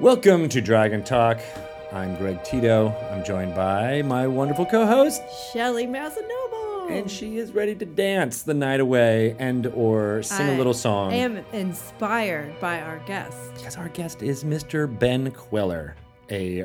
Welcome to Dragon Talk. I'm Greg Tito. I'm joined by my wonderful co-host, Shelly Mazzanoble. and she is ready to dance the night away and or sing a little song. I am inspired by our guest. Because our guest is Mr. Ben Kweller, a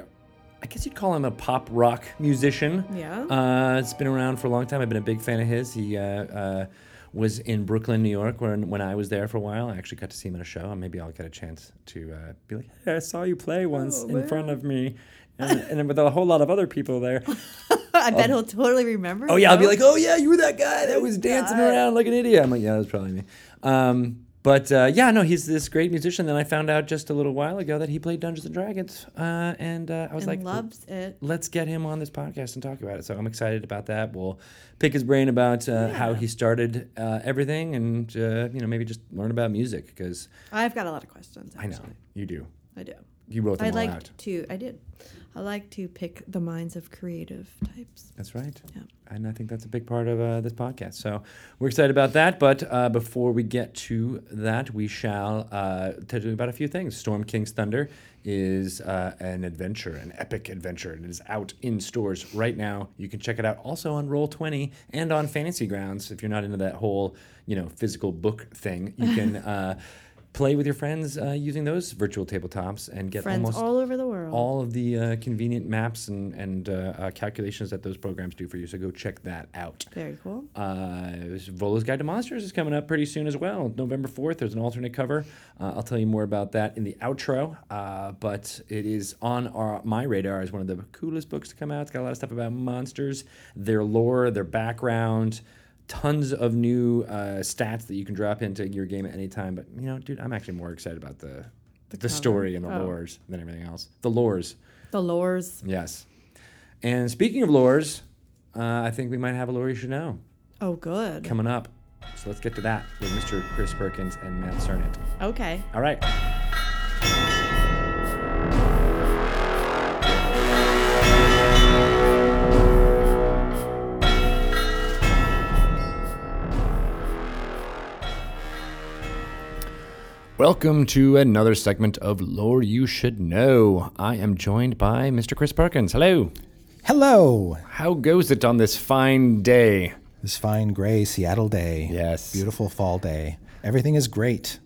I guess you'd call him a pop rock musician. Yeah. Uh, it's been around for a long time. I've been a big fan of his. He uh, uh, was in Brooklyn, New York, when when I was there for a while. I actually got to see him at a show, and maybe I'll get a chance to uh, be like, "Hey, I saw you play once Oh, in front of me," and, and then with a whole lot of other people there. I bet he'll totally remember. Oh yeah, I'll be like, oh yeah, you were that guy that was dancing God. around like an idiot. I'm like, yeah, that was probably me. Um, but uh, yeah, no, he's this great musician. Then I found out just a little while ago that he played Dungeons and Dragons, uh, and uh, I was and like, loves it. let's get him on this podcast and talk about it. So I'm excited about that. We'll pick his brain about uh, how he started uh, everything, and uh, you know maybe just learn about music because I've got a lot of questions. I know Actually. you do. I do. You wrote them I all like out. to. I did. I like to pick the minds of creative types. That's right. Yeah. And I think that's a big part of uh, this podcast. So we're excited about that. But uh, before we get to that, we shall uh, tell you about a few things. Storm King's Thunder is uh, an adventure, an epic adventure, and it is out in stores right now. You can check it out also on Roll20 and on Fantasy Grounds. If you're not into that whole, you know, physical book thing, you can uh, play with your friends uh, using those virtual tabletops and get Friends almost all over the world. all of the uh, convenient maps and, and uh, uh, calculations that those programs do for you. So go check that out. Very cool. Uh, Volo's Guide to Monsters is coming up pretty soon as well. November 4th, there's an alternate cover. Uh, I'll tell you more about that in the outro. Uh, but it is on our, my radar as one of the coolest books to come out. It's got a lot of stuff about monsters, their lore, their background, tons of new uh, stats that you can drop into your game at any time. But, you know, dude, I'm actually more excited about the, the, cover. story and the Oh. lores than everything else. The lores. The lores. Yes. And speaking of lures, uh, I think we might have a lure you should know Oh, good. coming up. So let's get to that with Mr. Chris Perkins and Matt Sernett. Okay. All right. Welcome to another segment of Lore You Should Know. I am joined by Mr. Chris Perkins. Hello. Hello. How goes it on this fine day? This fine gray Seattle day. Yes. Beautiful fall day. Everything is great.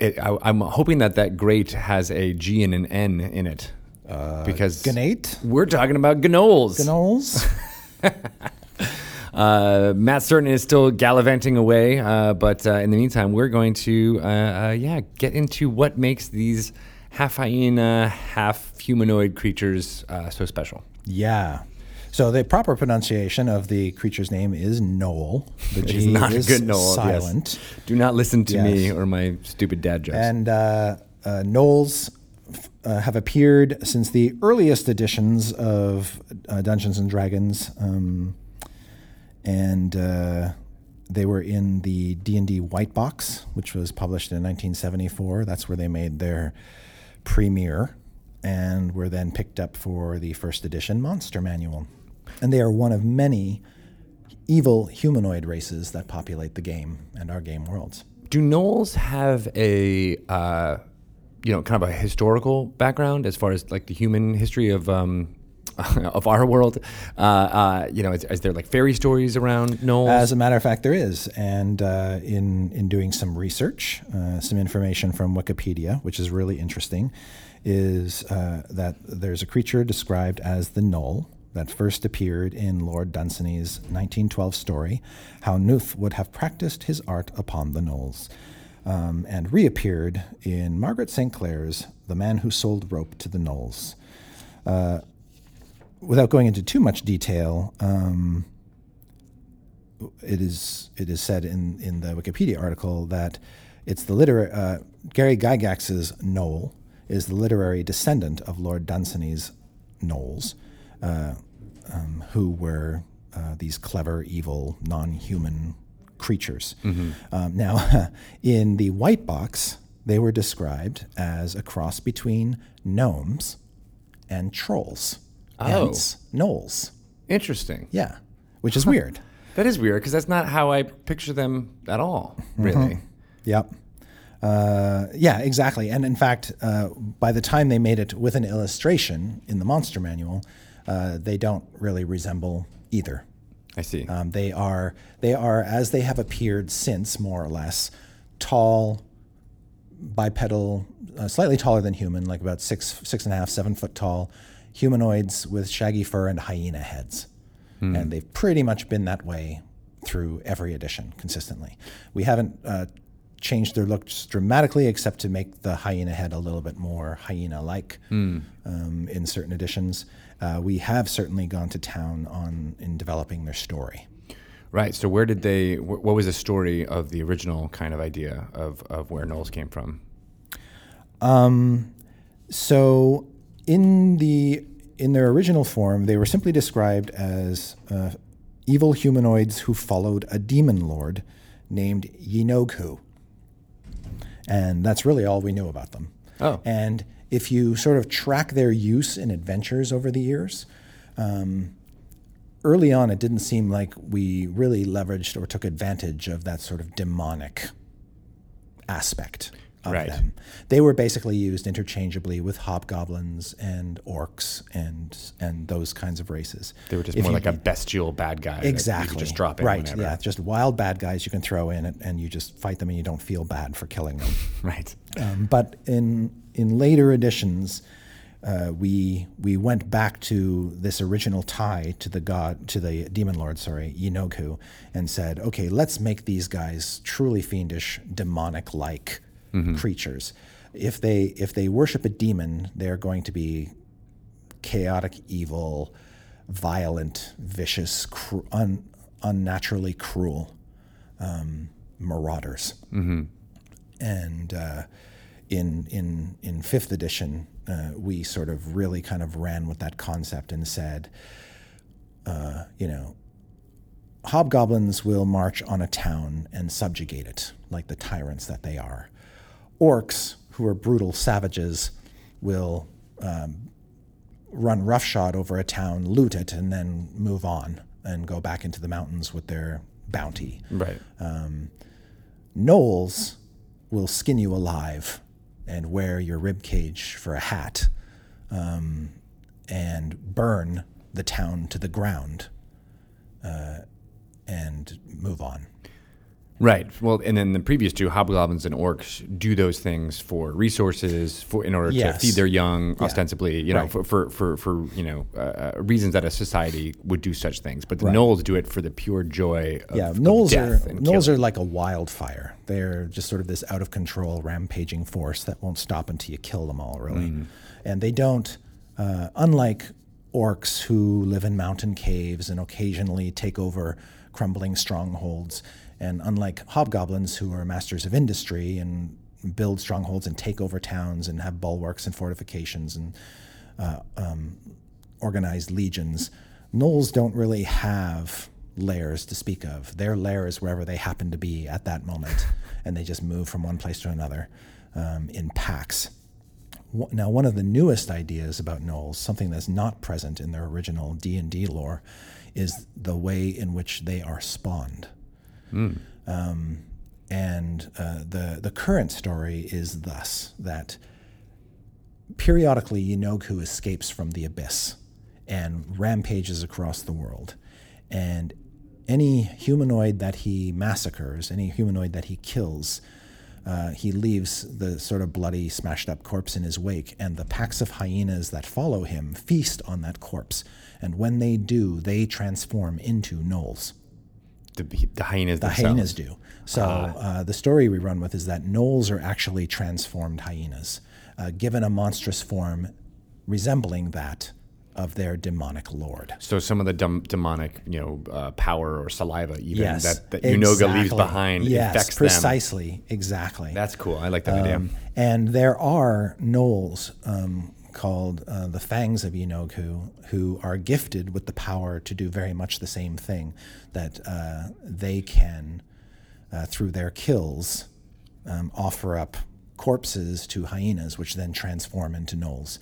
It, I, I'm hoping that that great has a G and an N in it. Uh, because Ganate? we're talking about gnolls. Gnolls? Uh, Matt Sernett is still gallivanting away, uh, but uh, in the meantime, we're going to, uh, uh, yeah, get into what makes these half hyena, half humanoid creatures uh, so special. yeah. So the proper pronunciation of the creature's name is Noel. The G not a is good yes. silent. Do not listen to me or my stupid dad jokes. And uh, uh, Gnolls f- uh, have appeared since the earliest editions of uh, Dungeons and Dragons, um, and uh, they were in the D and D White Box, which was published in 1974. That's where they made their premiere, and were then picked up for the first edition Monster Manual. And they are one of many evil humanoid races that populate the game and our game worlds. Do gnolls have a, uh, you know, kind of a historical background as far as like the human history of um, of our world? Uh, uh, you know, is, is there like fairy stories around gnolls? As a matter of fact, there is. And uh, in, in doing some research, uh, some information from Wikipedia, which is really interesting, is uh, that there's a creature described as the Gnole that first appeared in Lord Dunsany's 1912 story, How Nuth Would Have Practiced His Art Upon the Gnoles, um, and reappeared in Margaret St. Clair's The Man Who Sold Rope to the Gnoles. Uh, without going into too much detail, um, it is it is said in, in the Wikipedia article that it's the literary uh, Gary Gygax's Gnoll is the literary descendant of Lord Dunsany's Gnoles, uh, um, who were uh, these clever, evil, non-human creatures. Um, now, in the White Box, they were described as a cross between gnomes and trolls. Oh. Hence, gnolls. Interesting. Yeah, which is weird. That is weird because that's not how I picture them at all, really. Yep. Uh, yeah, exactly. And in fact, uh, by the time they made it with an illustration in the monster manual, uh, they don't really resemble either. I see. Um, they are they are as they have appeared since, more or less, tall, bipedal, uh, slightly taller than human, like about six six and a half, seven foot tall, humanoids with shaggy fur and hyena heads, and they've pretty much been that way through every edition consistently. We haven't. Uh, changed their looks dramatically, except to make the hyena head a little bit more hyena-like um, in certain editions. Uh, we have certainly gone to town on in developing their story. Right. So where did they? wh- What was the story of the original kind of idea of of where Gnolls came from? Um, So, in the in their original form, they were simply described as uh, evil humanoids who followed a demon lord named Yeenoghu, and that's really all we knew about them. Oh. And if you sort of track their use in adventures over the years, um, early on, it didn't seem like we really leveraged or took advantage of that sort of demonic aspect of Right. them. They were basically used interchangeably with hobgoblins and orcs and and those kinds of races. They were just If more like a bestial bad guy. Exactly. just drop in right. whenever. Yeah. Just wild bad guys you can throw in and, and you just fight them and you don't feel bad for killing them. Right. Um, but in in later editions, uh, we we went back to this original tie to the god to the demon lord, sorry, Yeenoghu, and said, okay, let's make these guys truly fiendish, demonic like creatures. If they if they worship a demon, they're going to be chaotic, evil, violent, vicious, cru- un, unnaturally cruel um, marauders and uh, in in in fifth edition, uh, we sort of really kind of ran with that concept and said, uh, you know, hobgoblins will march on a town and subjugate it like the tyrants that they are. Orcs, who are brutal savages, will um, run roughshod over a town, loot it, and then move on and go back into the mountains with their bounty. Right. Gnolls will skin you alive and wear your rib cage for a hat um, and burn the town to the ground uh, and move on. Right. Well, and then the previous two, hobgoblins and orcs, do those things for resources, for in order Yes. to feed their young, ostensibly, you know, Right. for, for, for, for you know uh, uh, reasons that a society would do such things. But the Right. gnolls do it for the pure joy of, yeah, of gnolls are death and gnolls are like a wildfire. They're just sort of this out of control, rampaging force that won't stop until you kill them all, really. Mm. And they don't, uh, unlike orcs who live in mountain caves and occasionally take over crumbling strongholds, and unlike hobgoblins who are masters of industry and build strongholds and take over towns and have bulwarks and fortifications and organized legions. Gnolls don't really have lairs to speak of. Their lair is wherever they happen to be at that moment, and they just move from one place to another um, in packs. Now, one of the newest ideas about gnolls, something that's not present in their original D and D lore, is the way in which they are spawned. Um, and uh, the the current story is thus that periodically Yeenoghu escapes from the abyss and rampages across the world. And any humanoid that he massacres, any humanoid that he kills, uh, he leaves the sort of bloody, smashed up corpse in his wake, and the packs of hyenas that follow him feast on that corpse. And when they do, they transform into gnolls. The, the hyenas. The themselves. hyenas do. So uh, the story we run with is that gnolls are actually transformed hyenas, uh, given a monstrous form resembling that of their demonic lord. So some of the dem- demonic, you know, uh, power or saliva, even Yes, that that Yeenoghu leaves behind, Yes, infects them. precisely, exactly. That's cool. I like that idea. Um, and there are gnolls um, called uh, the Fangs of Yeenoghu who are gifted with the power to do very much the same thing that uh, they can, uh, through their kills, um, offer up corpses to hyenas, which then transform into gnolls.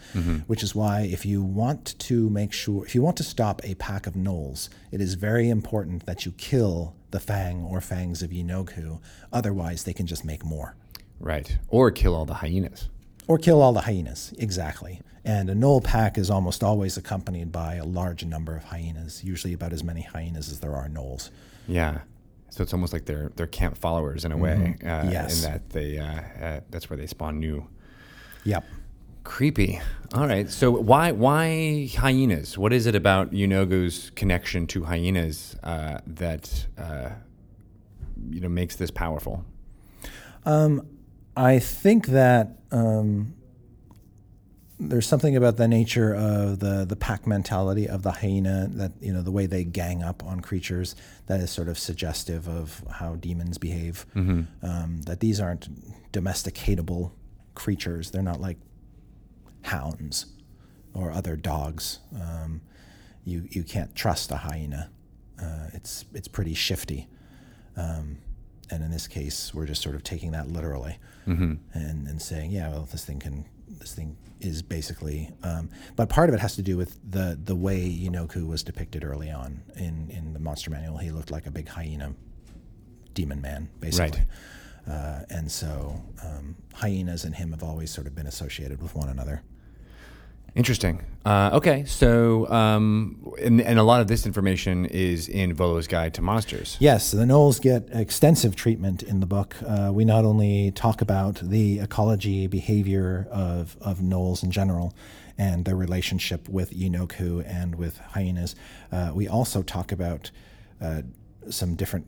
Which is why, if you want to make sure, if you want to stop a pack of gnolls, it is very important that you kill the Fang or Fangs of Yeenoghu. Otherwise, they can just make more. Right. Or kill all the hyenas. Or kill all the hyenas. Exactly. And a gnoll pack is almost always accompanied by a large number of hyenas, usually about as many hyenas as there are gnolls. Yeah. So it's almost like they're they're camp followers in a way. Uh, Mm-hmm. Yes. In that they uh, uh, that's where they spawn new. Yep. Creepy. All right. So why why hyenas? What is it about Yeenoghu's connection to hyenas uh, that uh, you know makes this powerful? I think that um, there's something about the nature of the the pack mentality of the hyena that you know the way they gang up on creatures that is sort of suggestive of how demons behave. Um, that these aren't domesticatable creatures. They're not like hounds or other dogs. Um, you you can't trust a hyena. Uh, it's it's pretty shifty. Um, and in this case, we're just sort of taking that literally and, and saying, yeah, well, this thing can, this thing is basically, um, but part of it has to do with the the way Yeenoghu was depicted early on in in the monster manual. He looked like a big hyena demon man, basically. Uh, and so um, hyenas and him have always sort of been associated with one another. Interesting. Uh, okay, so um, and, and a lot of this information is in Volo's Guide to Monsters. Yes, the Gnolls get extensive treatment in the book. Uh, we not only talk about the ecology, behavior of, of Gnolls in general, and their relationship with Yeenoghu and with hyenas, uh, we also talk about uh, some different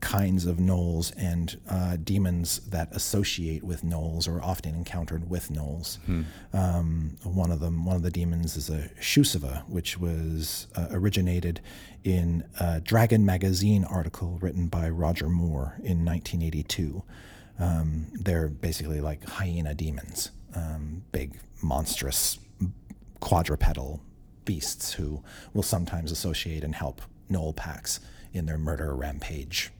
kinds of gnolls and uh, demons that associate with gnolls or often encountered with gnolls. Um, one of them, one of the demons, is a Shoosuva, which was uh, originated in a Dragon magazine article written by Roger Moore in 1982. Um, they're basically like hyena demons, um, big, monstrous, quadrupedal beasts who will sometimes associate and help gnoll packs in their murder rampage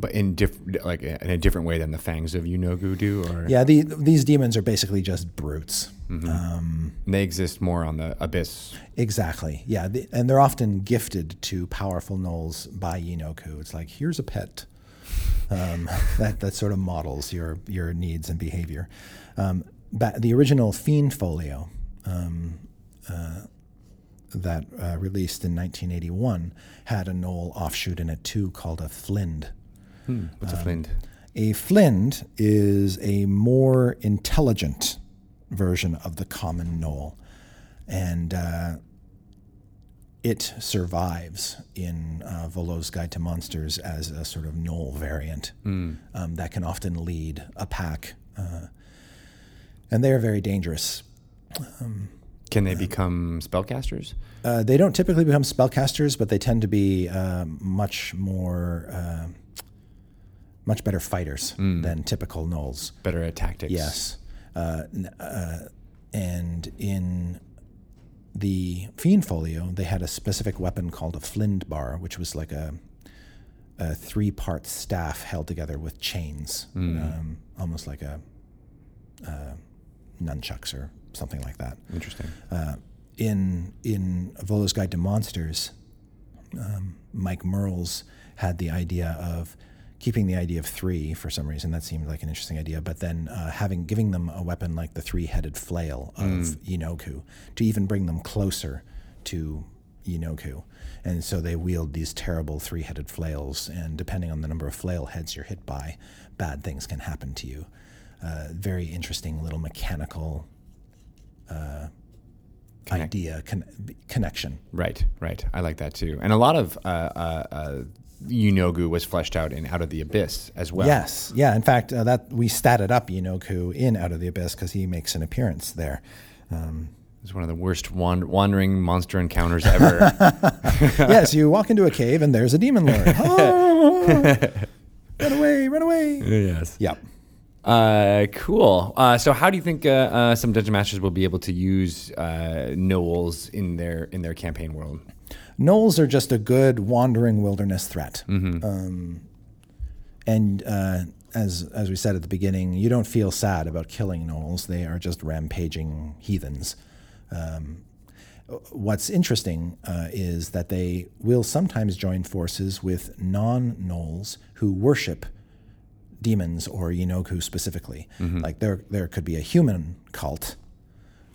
But in diff- like in a different way than the fangs of Yeenoghu do, or Yeah, the, these demons are basically just brutes. Um, they exist more on the abyss. exactly. Yeah, the, and they're often gifted to powerful gnolls by Yeenoghu. It's like here's a pet. Um, that that sort of models your your needs and behavior. Um, the original Fiend Folio um, uh, that uh, released in 1981 had a gnoll offshoot in it too called a Flind. What's a flint? A flind is a more intelligent version of the common gnoll, and uh, it survives in uh, Volo's Guide to Monsters as a sort of gnoll variant um, that can often lead a pack, uh, and they are very dangerous. Can they become spellcasters? Uh, they don't typically become spellcasters, but they tend to be um, much more, uh, much better fighters than typical gnolls. Better at tactics. Yes. Uh, uh, and in the Fiend Folio, they had a specific weapon called a Flind bar, which was like a, a three part staff held together with chains, um, almost like a uh, nunchucks or something like that. Interesting. Uh, in in Volo's Guide to Monsters, um, Mike Mearls had the idea of keeping the idea of three for some reason. That seemed like an interesting idea, but then uh, having giving them a weapon like the three-headed flail of Yeenoghu to even bring them closer to Yeenoghu. And so they wield these terrible three-headed flails, and depending on the number of flail heads you're hit by, bad things can happen to you. Uh, very interesting little mechanical Connect- idea con- connection. Right, right. I like that too. And a lot of uh, uh, uh, Yeenoghu was fleshed out in Out of the Abyss as well. Yes, yeah. In fact, uh, that we statted up Yeenoghu in Out of the Abyss because he makes an appearance there. Um, It's one of the worst wand- wandering monster encounters ever. yes, you walk into a cave and there's a demon lord. Ah! run away! Run away! yes. Yep. Uh, cool. Uh, so, how do you think uh, uh, some dungeon masters will be able to use uh, gnolls in their in their campaign world? Gnolls are just a good wandering wilderness threat. Um, and uh, as as we said at the beginning, you don't feel sad about killing gnolls. They are just rampaging heathens. Um, what's interesting uh, is that they will sometimes join forces with non gnolls who worship demons or Yeenoghu specifically. Like there there could be a human cult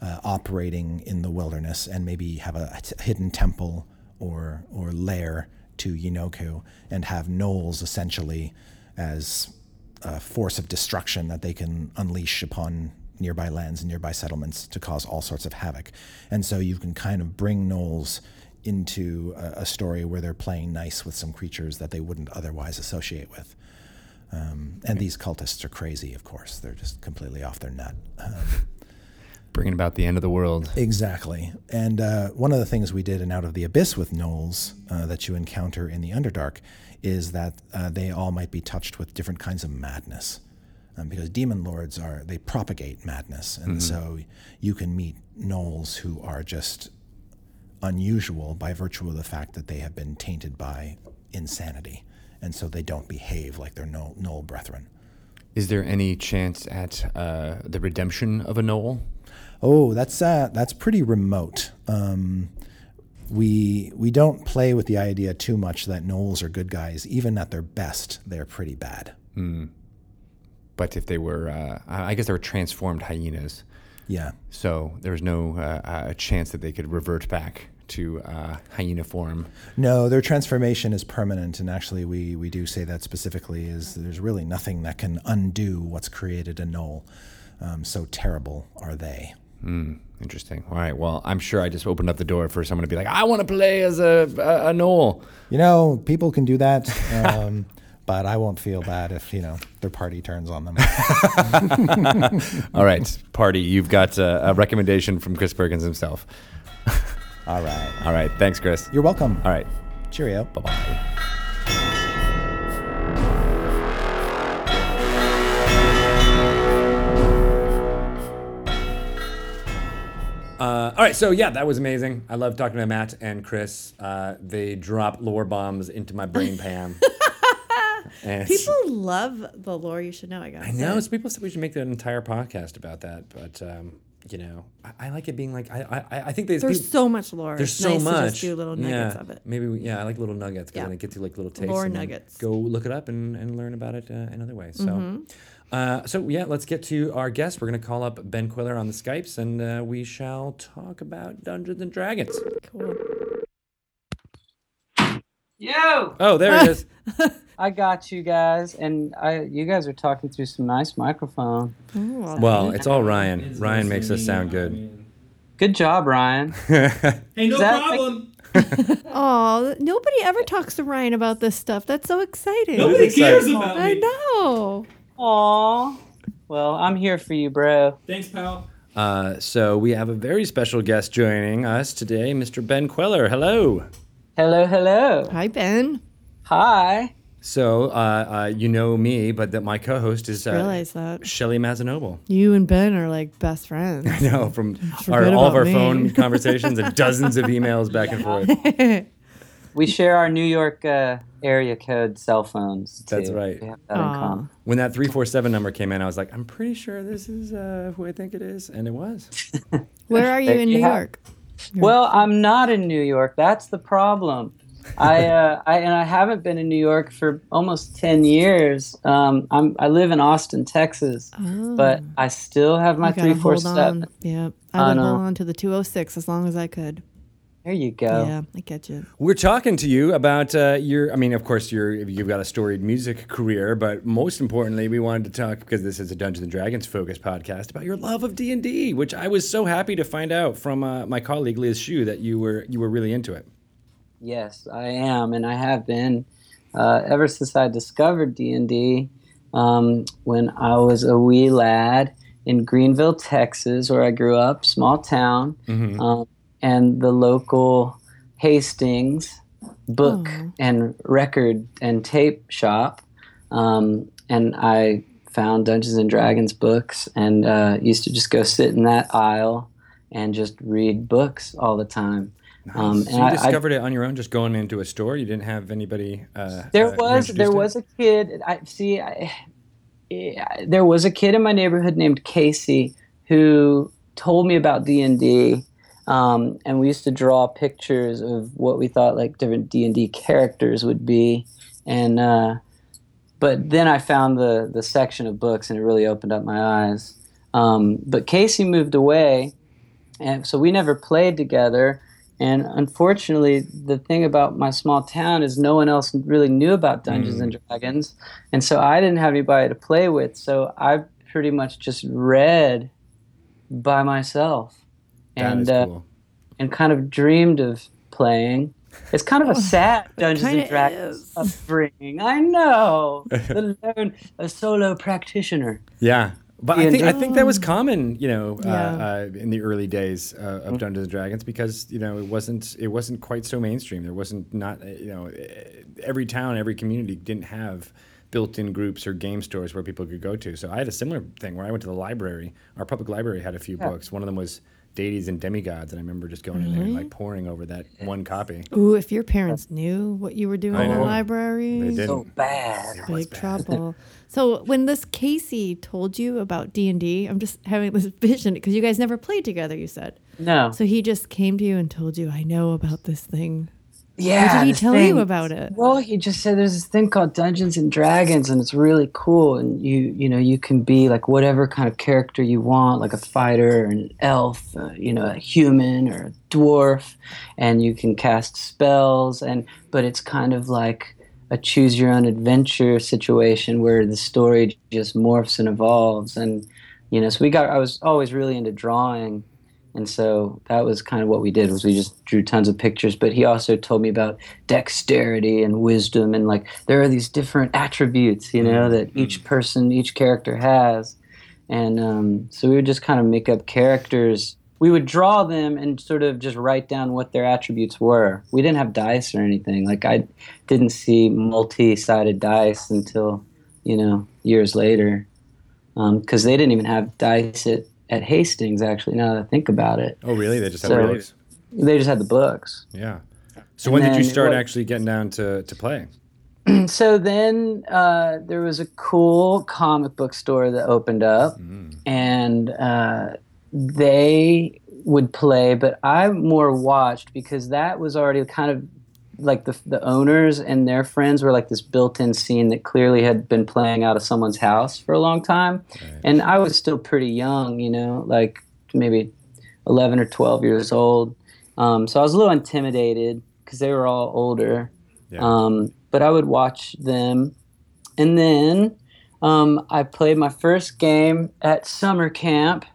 uh, operating in the wilderness and maybe have a, a hidden temple or or lair to Yeenoghu and have gnolls essentially as a force of destruction that they can unleash upon nearby lands and nearby settlements to cause all sorts of havoc. And so you can kind of bring gnolls into a, a story where they're playing nice with some creatures that they wouldn't otherwise associate with. Um, and these cultists are crazy, of course. They're just completely off their nut. Um, Bringing about the end of the world. Exactly. And uh, one of the things we did in Out of the Abyss with Gnolls uh, that you encounter in the Underdark is that uh, they all might be touched with different kinds of madness. Um, because demon lords are, they propagate madness. And so you can meet Gnolls who are just unusual by virtue of the fact that they have been tainted by insanity. And so they don't behave like their Gnoll, Gnoll brethren. Is there any chance at uh, the redemption of a gnoll? Oh, that's uh, that's pretty remote. Um, we we don't play with the idea too much that gnolls are good guys. Even at their best, they're pretty bad. But if they were, uh, I guess they were transformed hyenas. Yeah, So there was no uh, uh, chance that they could revert back to uh, hyena form. no, their transformation is permanent, and actually, we we do say that specifically. Is there's really nothing that can undo what's created a gnoll. Um, so terrible are they. Hmm. Interesting. All right. Well, I'm sure I just opened up the door for someone to be like, I want to play as a, a, a gnoll. You know, people can do that. Um, But I won't feel bad if you know their party turns on them. All right, party. You've got uh, a recommendation from Chris Perkins himself. All right, All right. Thanks, Chris. you're welcome. All right. Cheerio. Bye bye. Uh, all right, so yeah, that was amazing. I love talking to Matt and Chris. Uh, they drop lore bombs into my brain pan. and People love the lore. You should know. I guess. I know. Some people said we should make an entire podcast about that, but um, you know, I, I like it being like I I, I think there's There's people- so much lore. there's so nice much. To do little nuggets yeah, of it. Maybe we, yeah, I like little nuggets because Yeah. then it gets you like little tastes. Lore and nuggets. Go look it up and, and learn about it uh, in other ways. So. Mm-hmm. Uh, so yeah, let's get to our guest. We're going to call up Ben Kweller on the Skypes, and uh, we shall talk about Dungeons and Dragons. Cool. Yo, Oh, there it is. I got you guys, and I you guys are talking through some nice microphone. Ooh, Well, it's all Ryan. Ryan makes us sound good. Good job, Ryan. Hey, no that- problem. Oh, nobody ever talks to Ryan about this stuff. That's so exciting. Nobody cares exciting. about I me. know. Aw. Well, I'm here for you, bro. Thanks, pal. Uh, so we have a very special guest joining us today, Mr. Ben Kweller. Hello. Hello, hello. Hi, Ben. Hi. So uh, uh, you know me, but that my co-host is uh, Realize that Shelly Mazzanoble. you and Ben are like best friends. I know from our, all of our me. phone conversations and dozens of emails back and forth. We share our New York uh, area code cell phones. Too. That's right. We have that in common. When that three four seven number came in, I was like, I'm pretty sure this is uh, who I think it is, and it was. Where are you in you New have- York? Well, I'm not in New York. That's the problem. I, uh, I and I haven't been in New York for almost ten years. Um, I'm I live in Austin, Texas, Oh, but I still have my three four seven. Yeah, I would hold on to the 206 as long as I could. There you go. Yeah, I get you. We're talking to you about uh, your. I mean, of course, you're you've got a storied music career, but most importantly, we wanted to talk because this is a Dungeons and Dragons focused podcast about your love of D and D, which I was so happy to find out from uh, my colleague Liz Schuh that you were you were really into it. Yes, I am, and I have been uh, ever since I discovered D and D um, when I was a wee lad in Greenville, Texas, where I grew up, small town, um, and the local Hastings book Aw. and record and tape shop, um, and I found Dungeons and Dragons books and uh, used to just go sit in that aisle and just read books all the time. Um, so and you I- I- discovered it on your own, just going into a store. You didn't have anybody. Uh, there uh, was there it? was a kid i see I, yeah, there was a kid in my neighborhood named casey who told me about d&d um, and we used to draw pictures of what we thought like different d&d characters would be and uh, but then I found the the section of books, and it really opened up my eyes. Um, but Casey moved away, and so we never played together. And unfortunately, the thing about my small town is no one else really knew about Dungeons and Dragons, and so I didn't have anybody to play with. So I pretty much just read by myself, and is uh, and kind of dreamed of playing. It's kind of a sad Dungeons and kinda Dragons is. upbringing. I know the lone, a solo practitioner. Yeah. But I think I think that was common, you know, uh, Yeah. uh, in the early days uh, of Dungeons and Dragons because you know it wasn't it wasn't quite so mainstream. There wasn't not uh, you know every town, every community didn't have built-in groups or game stores where people could go to. So I had a similar thing where I went to the library. Our public library had a few Yeah. books. One of them was Deities and Demigods, and I remember just going in there and like mm-hmm. pouring over that one copy. Ooh, if your parents knew what you were doing I in the know. library, They did. So bad. big trouble. so when this Casey told you about D and D, I'm just having this vision because you guys never played together. You said No. so. He just came to you and told you, "I know about this thing." Yeah. What did he tell thing- you about it? Well, he just said there's this thing called Dungeons and Dragons, and it's really cool. And you, you know, you can be like whatever kind of character you want, like a fighter, an elf, uh, you know, a human or a dwarf, and you can cast spells. And but it's kind of like a choose your own adventure situation where the story just morphs and evolves. And you know, so we got. I was always really into drawing and so that was kind of what we did was we just drew tons of pictures. But he also told me about dexterity and wisdom and like there are these different attributes you know mm-hmm. that each mm-hmm. person each character has. And um, so we would just kind of make up characters. We would draw them and sort of just write down what their attributes were. We didn't have dice or anything. Like i didn't see multi-sided dice until you know years later um, because they didn't even have dice at, at Hastings. Actually, now that I think about it, Oh, really? They just had So- books. they just had the books. Yeah. So And when did you start what- actually getting down to, to play? So then uh, there was a cool comic book store that opened up, and uh, they would play, but I more watched because that was already kind of like the the owners and their friends were like this built-in scene that clearly had been playing out of someone's house for a long time, and I was still pretty young, you know, like maybe eleven or twelve years old. Um, so I was a little intimidated because they were all older. Yeah. Um, but I would watch them, and then um, I played my first game at summer camp.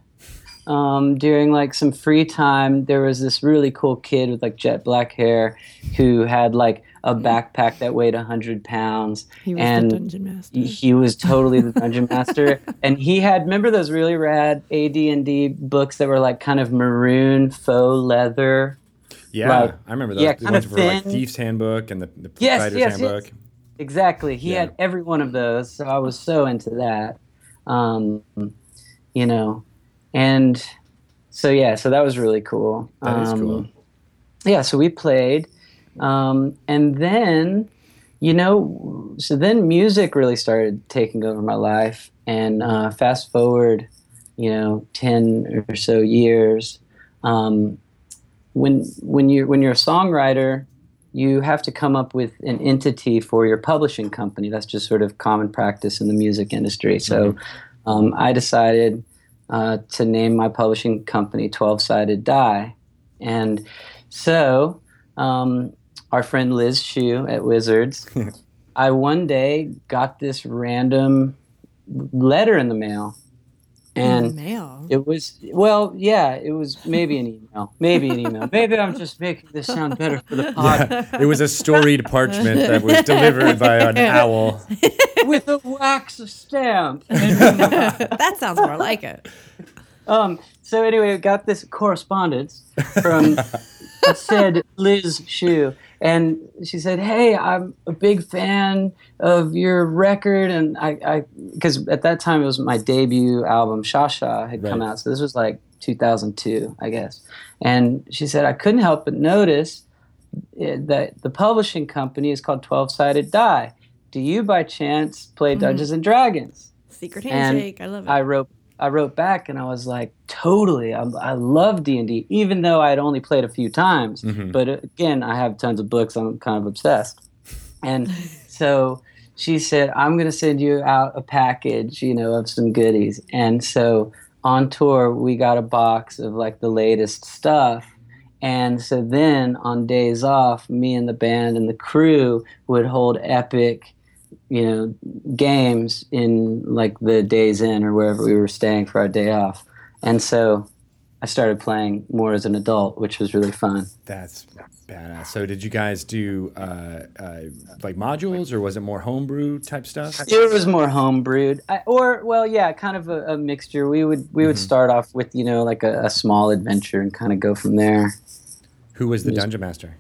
Um, during like some free time, there was this really cool kid with like jet black hair who had like a backpack that weighed hundred pounds, He was and the dungeon master. he was totally the dungeon master and he had remember those really rad AD&D books that were like kind of maroon faux leather Yeah, Like, I remember those. yeah, the kinda ones for like thin. Thief's Handbook and the, the Yes, Fighter's yes, yes. Handbook. exactly he Yeah. had every one of those so I was so into that um, you know and so yeah so that was really cool. That is Um, cool. yeah so we played. Um, and then you know so then music really started taking over my life. And uh, fast forward you know 10 or so years um, when when you when you're a songwriter you have to come up with an entity for your publishing company. That's just sort of common practice in the music industry. So um, i decided uh, to name my publishing company 12 sided die and so um, our friend Liz Schuh at Wizards, I one day got this random letter in the mail. And mail. it was, well, yeah, it was maybe an email. Maybe an email. Maybe I'm just making this sound better for the pod. Yeah, it was a storied parchment that was delivered by an owl. With a wax stamp. that sounds more like it. Um, so anyway, I got this correspondence from it said Liz Schuh, and she said, "Hey, I'm a big fan of your record, and I, I, because at that time it was my debut album, Sha Sha, had come out, so this was like 2002, I guess." And she said, "I couldn't help but notice eh, that the publishing company is called Twelve Sided Die. Do you, by chance, play Dungeons and Dragons?" Secret And handshake. I love it. I wrote I wrote back and I was like, totally. I, I love D and D, even though I had only played a few times. Mhm. But uh, again, I have tons of books. I'm kind of obsessed. And so she said, "I'm going to send you out a package, you know, of some goodies." And so on tour, we got a box of like the latest stuff. And so then on days off, me and the band and the crew would hold epic, you know, games in like the Days Inn or wherever we were staying for our day off. And so I started playing more as an adult, which was really fun. That's badass. So, did you guys do uh, uh, like modules, or was it more homebrew type stuff? It was more homebrewed, I, or well, yeah, kind of a, a mixture. We would we would Mm-hmm. start off with you know like a, a small adventure and kind of go from there. Who was the dungeon master?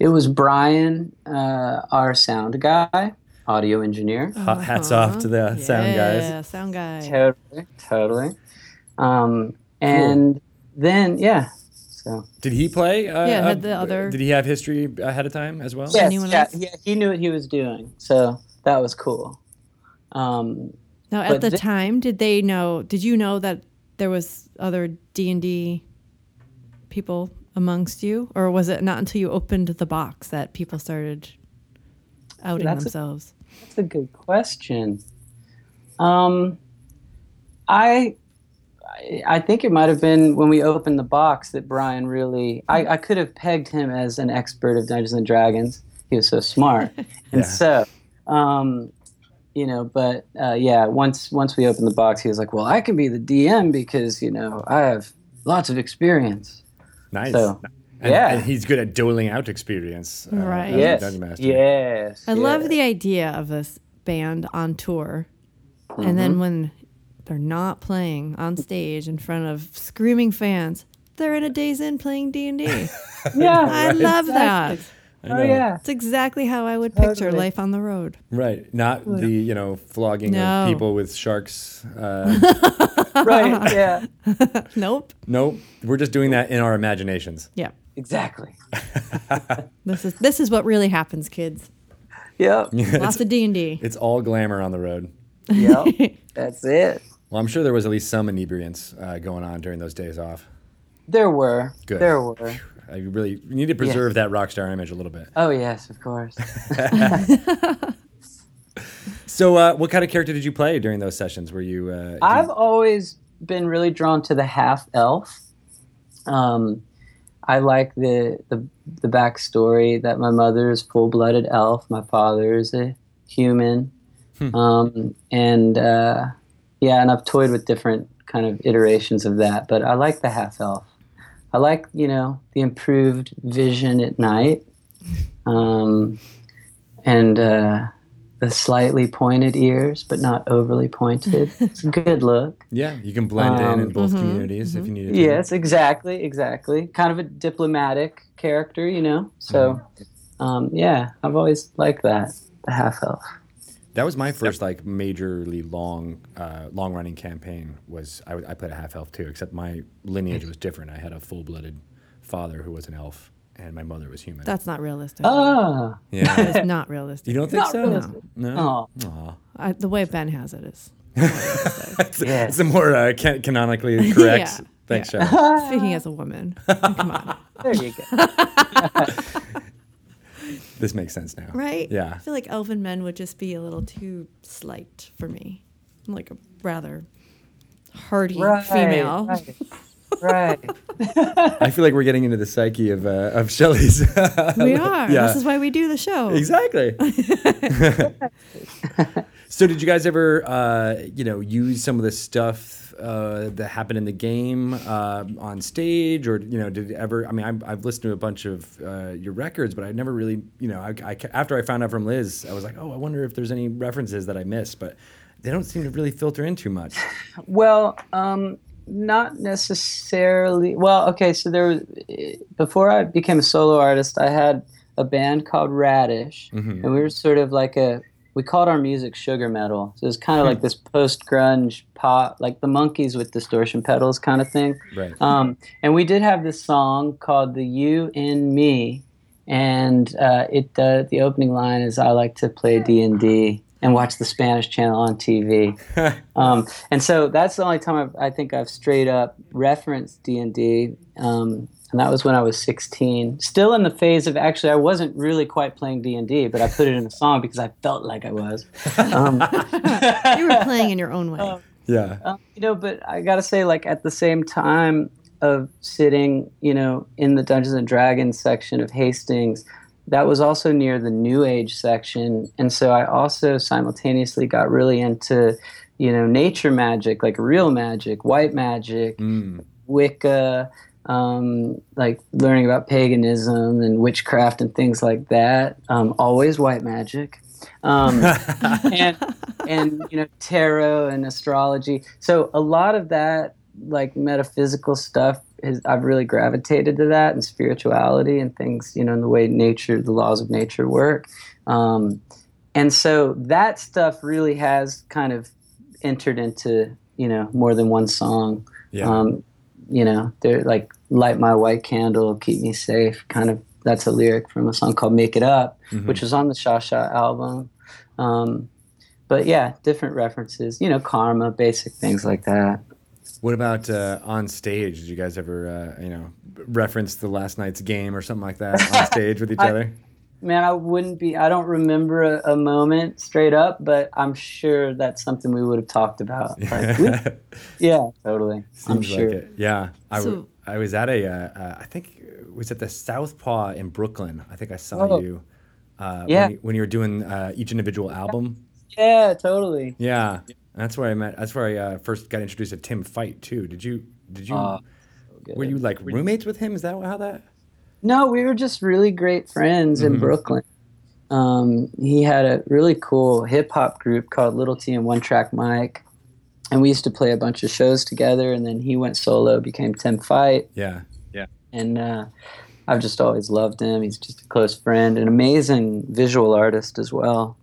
It was Brian, uh, our sound guy, audio engineer. Ha- Hats off to the sound guys. Yeah, sound guy. Totally, totally. Um, and then yeah, so Did he play? Uh, Yeah, had the other- Did he have history ahead of time as well? yes, yeah, yeah, he knew what he was doing, so that was cool. Um, Now, at the thi- time, did they know? Did you know that there was other D and D people amongst you, or was it not until you opened the box that people started outing That's a- themselves? That's a good question. Um, I, I- think it might have been when we opened the box that Brian really. I, I could have pegged him as an expert of Dungeons and Dragons. He was so smart, and Yeah. so, um, you know. But uh, yeah, once once we opened the box, he was like, "Well, I can be the DM because you know I have lots of experience." Nice. So, And, yeah. and he's good at doling out experience. Uh, Right. Yes. dungeon master. Yes. I love the idea of this band on tour, and Mm-hmm. then when they're not playing on stage in front of screaming fans, they're in a Days Inn playing D and D. Yeah. I love that. I Oh yeah. It's exactly how I would picture Totally. life on the road. Right. Not the you know flogging No. of people with sharks. Uh, Right. Yeah. Nope. nope. We're just doing that in our imaginations. Yeah. Exactly. This is this is what really happens, kids. Yep. Lots of D and D. It's all glamour on the road. Yep. That's it. Well, I'm sure there was at least some inebriance uh, going on during those days off. There were. Good. There were. I really need to preserve that rock star image a little bit. Oh yes, of course. So, uh, what kind of character did you play during those sessions? Were you? Uh, I've always been really drawn to the half elf. Um, I like the, the the backstory that my mother is full blooded elf, my father is a human, um, and uh, yeah, and I've toyed with different kind of iterations of that. But I like the half elf. I like you know the improved vision at night, um, and uh, the slightly pointed ears, but not overly pointed. It's a good look. yeah, you can blend in in Um, both communities if you need to. Yes, exactly, exactly. Kind of a diplomatic character, you know. So, um, yeah, I've always liked that the half elf. That was my first like majorly long, uh, long running campaign. Was I, I played a half elf too, except my lineage was different. I had a full blooded father who was an elf, and my mother was human. That's not realistic. Ah, yeah. That is not realistic. You don't think Not so? realistic. No. oh, Aw. I, the way Ben has it is. It's, Yeah. it's a more uh, can- canonically correct. Yeah, Thanks, yeah. Shelly. Speaking as a woman, come on, there you go. This makes sense now. right? Yeah. I feel like elven men would just be a little too slight for me. I'm like a rather hardy Right, female. Right. Right. I feel like we're getting into the psyche of uh, of Shelly's. We are. Yeah. This is why we do the show. Exactly. so, did you guys ever, uh, you know, use some of the stuff uh, that happened in the game uh, on stage, or you know, did it ever? I mean, I've, I've listened to a bunch of uh, your records, but I never really, you know, I, I, after I found out from Liz, I was like, oh, I wonder if there's any references that I missed, but they don't seem to really filter in too much. Well, um, not necessarily. Well, okay. So there was before I became a solo artist, I had a band called Radish, and we were sort of like a. We called our music sugar metal. So it's kind of like this post grunge pop, like the Monkees with distortion pedals kind of thing. Right. Um, and we did have this song called "The You in Me," and uh, it uh, the opening line is "I like to play D and D." and watch the Spanish channel on TV. um, and so that's the only time I've, I think I've straight up referenced D and D. Um, and that was when I was 16. Still in the phase of actually, I wasn't really quite playing D and D, but I put it in a song because I felt like I was. Um, you were playing in your own way. Yeah. um, you know, but I gotta say, like at the same time of sitting, you know, in the Dungeons and Dragons section of Hastings, that was also near the New Age section, and so I also simultaneously got really into, you know, nature magic, like real magic, white magic, Mm. Wicca, um, like learning about paganism and witchcraft and things like that. Um, always white magic. Um, and and you know tarot and astrology. So a lot of that like metaphysical stuff is I've really gravitated to that and spirituality and things you know in the way nature the laws of nature work. Um, and so that stuff really has kind of entered into you know more than one song. Yeah. Um, you know, they're like light my white candle, keep me safe. Kind of that's a lyric from a song called Make It Up, which was on the Sha Sha album. Um, but yeah, different references. You know, karma, basic things like that. What about uh, on stage? Did you guys ever, uh, you know, reference the last night's game or something like that on stage with each other? Man, I wouldn't be. I don't remember a, a moment straight up, but I'm sure that's something we would have talked about. Like, we- yeah, totally. I'm sure. like it. Yeah. I, w- So- I was at a, uh, uh, I think it was at the Southpaw in Brooklyn. I think I saw Oh. you uh, Yeah. when, you, when you were doing uh, each individual album. Yeah, totally. Yeah. That's where I met. That's where I uh, first got introduced to Tim Fite too. Did you? Did you? Oh, were you like roommates with him? Is that how that? No, we were just really great friends in Brooklyn. Um, he had a really cool hip hop group called Little T and One Track Mike, and we used to play a bunch of shows together. And then he went solo, became Tim Fite, Yeah, Yeah. and uh, I've just always loved him. He's just a close friend, an amazing visual artist as well.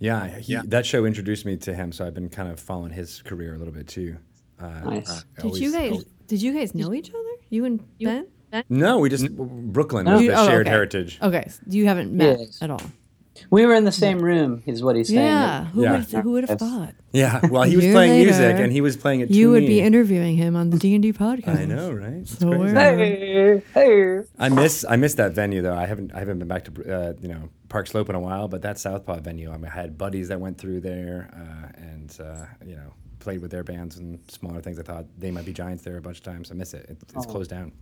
Yeah, he, That show introduced me to him, so I've been kind of following his career a little bit too. Uh, Nice. I Did you always- guys? Did you guys know each other? You and Ben? No, we just Brooklyn No. was You- the oh, shared okay. heritage. Okay, so you haven't met Yes. at all. We were in the same room, is what he's saying. Yeah, who Yeah. would who would have thought? Yeah, well, he was year playing music and he was playing it. You would me. be interviewing him on the D and D podcast. I know, right? It's So crazy. Hey, hey. I miss I miss that venue though. I haven't I haven't been back to uh, you know Park Slope in a while, but that Southpaw venue. I, mean, I had buddies that went through there uh, and uh, you know played with their bands and smaller things. I thought they might be giants there a bunch of times. I miss it. it it's closed down.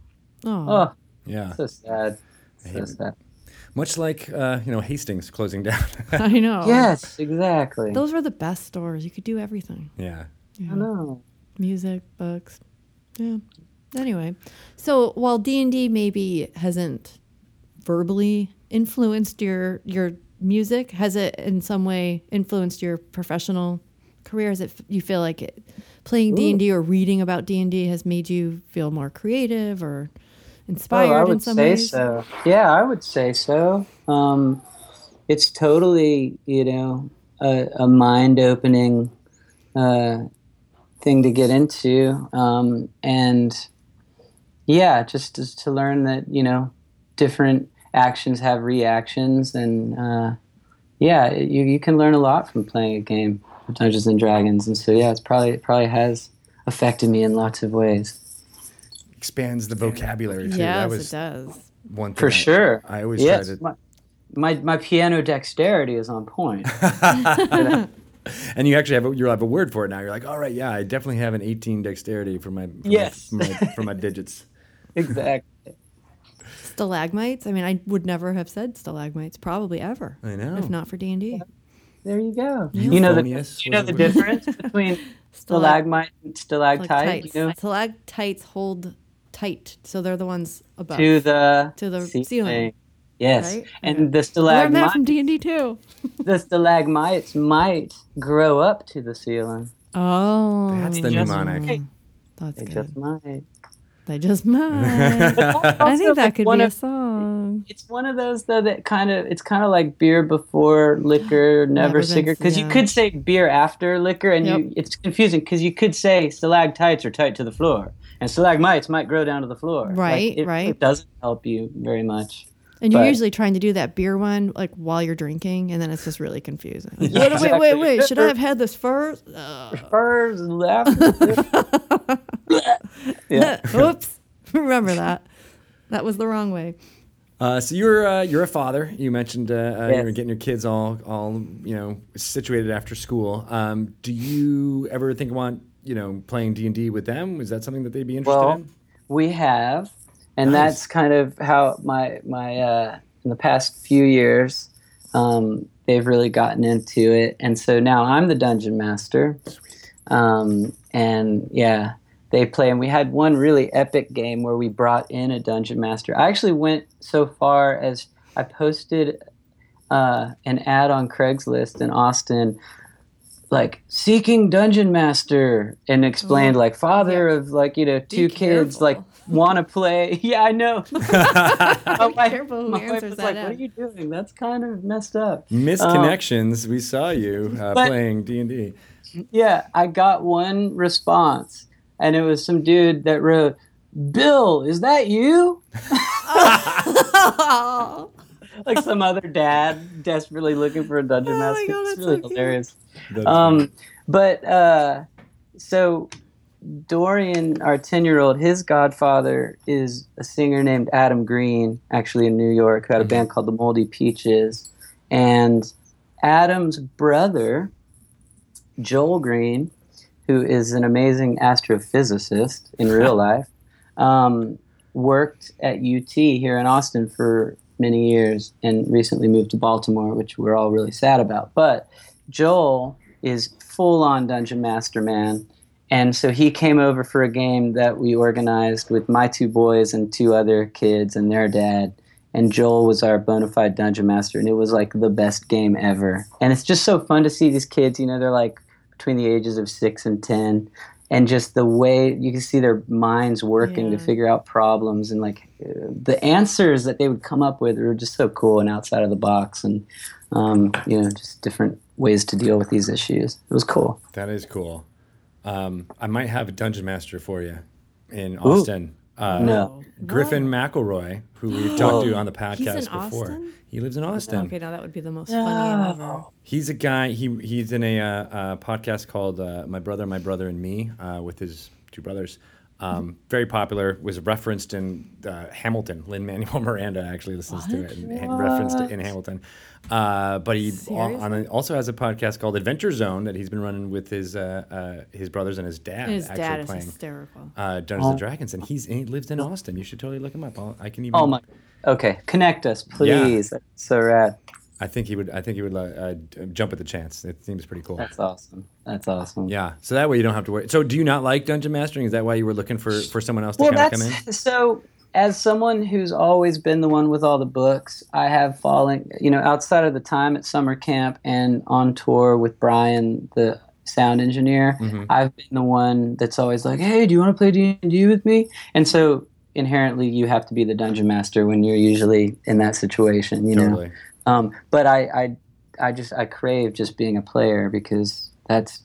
Oh, Oh, Yeah, so sad. hate So it. sad. Much like uh, you know Hastings closing down. I know. Yes, exactly. those were the best stores. You could do everything. yeah. Yeah. I know. music, books. Yeah. Anyway, so while D and D maybe hasn't verbally influenced your your music, has it in some way influenced your professional career? Is it you feel like it, playing D and D or reading about D and D has made you feel more creative or inspired oh, I in would some say ways? so. Yeah, I would say so. Um, it's totally, you know, a, a mind-opening uh, thing to get into, um, and yeah, just, just to learn that you know, different actions have reactions, and uh, yeah, you you can learn a lot from playing a game of Dungeons and Dragons, and so yeah, it's probably it probably has affected me in lots of ways. Expands the vocabulary too. Yes, that was it does. one thing For I- sure. I always yes, try to my, my my piano dexterity is on point. And you actually have a, you have a word for it now. You're like, all right, yeah, I definitely have an 18 dexterity for my for Yes. my, for my, for my digits. exactly. Stalagmites. I mean, I would never have said stalagmites, probably ever, I know. if not for D and D. There you go. You know the you know the the difference between stalagmite and stalactite. Stalactites. You know, Stalactites hold tight, so they're the ones above. to the To the ceiling. Yes, Right? and the stalagmites. learned that from D and D too. the stalagmites might grow up to the ceiling. Oh, That's the just- mnemonic. That's They good. just might. They just might. I think that could be a song. It's one of those though that kind of it's kind of like beer before liquor, never, cigarette. Because yeah. you could say beer after liquor, and Yep. you it's confusing because you could say stalactites are tight to the floor, and stalagmites might grow down to the floor. Like, Right, it, right. It doesn't help you very much. And you're But- usually trying to do that beer one like while you're drinking, and then it's just really confusing. Like, Yeah, wait, wait, wait, wait! Should I have had this first? Furs and laughter. Yeah. Oops! Remember that. That was the wrong way. Uh, so you're uh, you're a father. You mentioned uh, uh, Yes. you're getting your kids all all you know situated after school. Um, do you ever think want you know playing D and D with them? Is that something that they'd be interested Well, in? We have, and Nice. that's kind of how my my uh, in the past few years, um, they've really gotten into it, and so now I'm the dungeon master, um, and yeah, they play. And we had one really epic game where we brought in a dungeon master. I actually went so far as I posted uh, an ad on Craigslist in Austin like seeking dungeon master and explained like father of like you know two kids careful. like want to play yeah i know my, wife- careful who my wife was that like ad. what are you doing that's kind of messed up Misconnections. we saw you uh, but- playing D and D. yeah i got one response and it was some dude that wrote bill is that you? Like some other dad desperately looking for a dungeon Oh my master. God, it's that's really so hilarious. Um, but uh, so Dorian, our ten-year-old, his godfather is a singer named Adam Green, actually in New York, who had a band called the Moldy Peaches, and Adam's brother, Joel Green, who is an amazing astrophysicist in real life, um, worked at UT here in Austin for many years and recently moved to Baltimore, which we're all really sad about. But Joel is full on dungeon master man. And so he came over for a game that we organized with my two boys and two other kids and their dad. And Joel was our bona fide dungeon master. And it was like the best game ever. And it's just so fun to see these kids. You know, they're like between the ages of six and 10. And just the way you can see their minds working to figure out problems and like the answers that they would come up with were just so cool and outside of the box. And, um, you know, just different ways to deal with these issues. It was cool. That is cool. Um, I might have a dungeon master for you in Austin. Uh, No. Griffin McElroy, who we've talked to on the podcast in before. Austin? He lives in Austin. Okay, now that would be the most fun game ever. He's a guy. He he's in a, uh, uh, podcast called uh, "My Brother, My Brother and Me" uh, with his two brothers. Um, very popular. Was referenced in uh, Hamilton. Lin Manuel Miranda actually listens to it and, and referenced it in Hamilton. Uh, but he on a, also has a podcast called Adventure Zone that he's been running with his uh, uh, his brothers and his dad. His actually dad is playing hysterical. uh, Dungeons and Dragons, and he's and he lives in Austin. You should totally look him up. I'll, I can even. Oh my. Okay, connect us, please. That's so rad. I think he would. I think he would uh, jump at the chance. It seems pretty cool. That's awesome. That's awesome. Yeah. So that way you don't have to worry. So do you not like dungeon mastering? Is that why you were looking for for someone else to Well, kind of come that's in? so. As someone who's always been the one with all the books, I have fallen. You know, outside of the time at summer camp and on tour with Brian, the sound engineer, Mm-hmm. I've been the one that's always like, "Hey, do you want to play D and D with me?" And so inherently, you have to be the dungeon master when you're usually in that situation. You know. Totally. Um, but I, I, I just I crave just being a player because that's,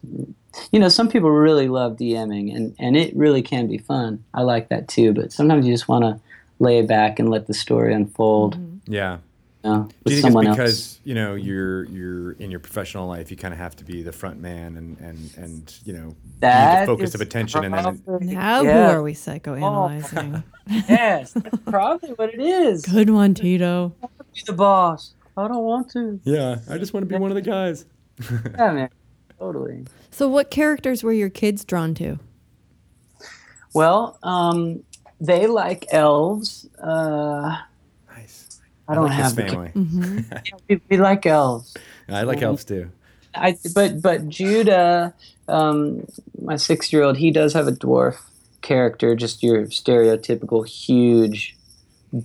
you know, some people really love DMing and and it really can be fun. I like that too. But sometimes you just want to lay back and let the story unfold. Yeah. You know, Do with you think someone it's because else. you know you're you're in your professional life, you kind of have to be the front man and and and you know That be the focus of attention, and then probably- Now yeah. who are we psychoanalyzing? yes, that's probably what it is. Good one, Tito. Be the boss. I don't want to. yeah, I just want to be one of the guys. Yeah, man. Totally. So, what characters were your kids drawn to? Well, um, they like elves. Uh, Nice. I don't like have this the- family. We, we like elves. I like elves too. I but but Judah, um, my six year old, he does have a dwarf character, just your stereotypical huge,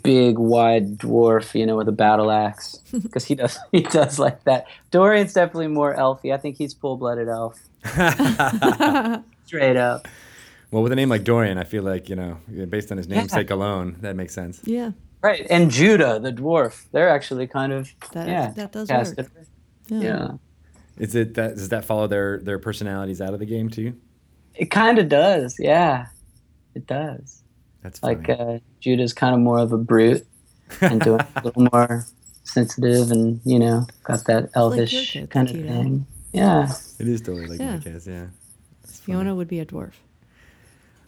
big, wide dwarf, you know, with a battle axe, because he does he does like that. Dorian's definitely more elfy. I think he's full blooded elf, straight up. Well, with a name like Dorian, I feel like you know, based on his namesake alone, that makes sense. Yeah, Right, and Judah, the dwarf, they're actually kind of That- yeah, that does casted. yeah. Yeah, Is it that does that follow their their personalities out of the game too? it kind of does. Yeah, it does. That's funny. Like uh, Judah's kind of more of a brute, and doing a little more sensitive and you know got that elvish kids, kind of cute. thing. Yeah. It is totally like Yeah. my kids, yeah. Fiona would be a dwarf.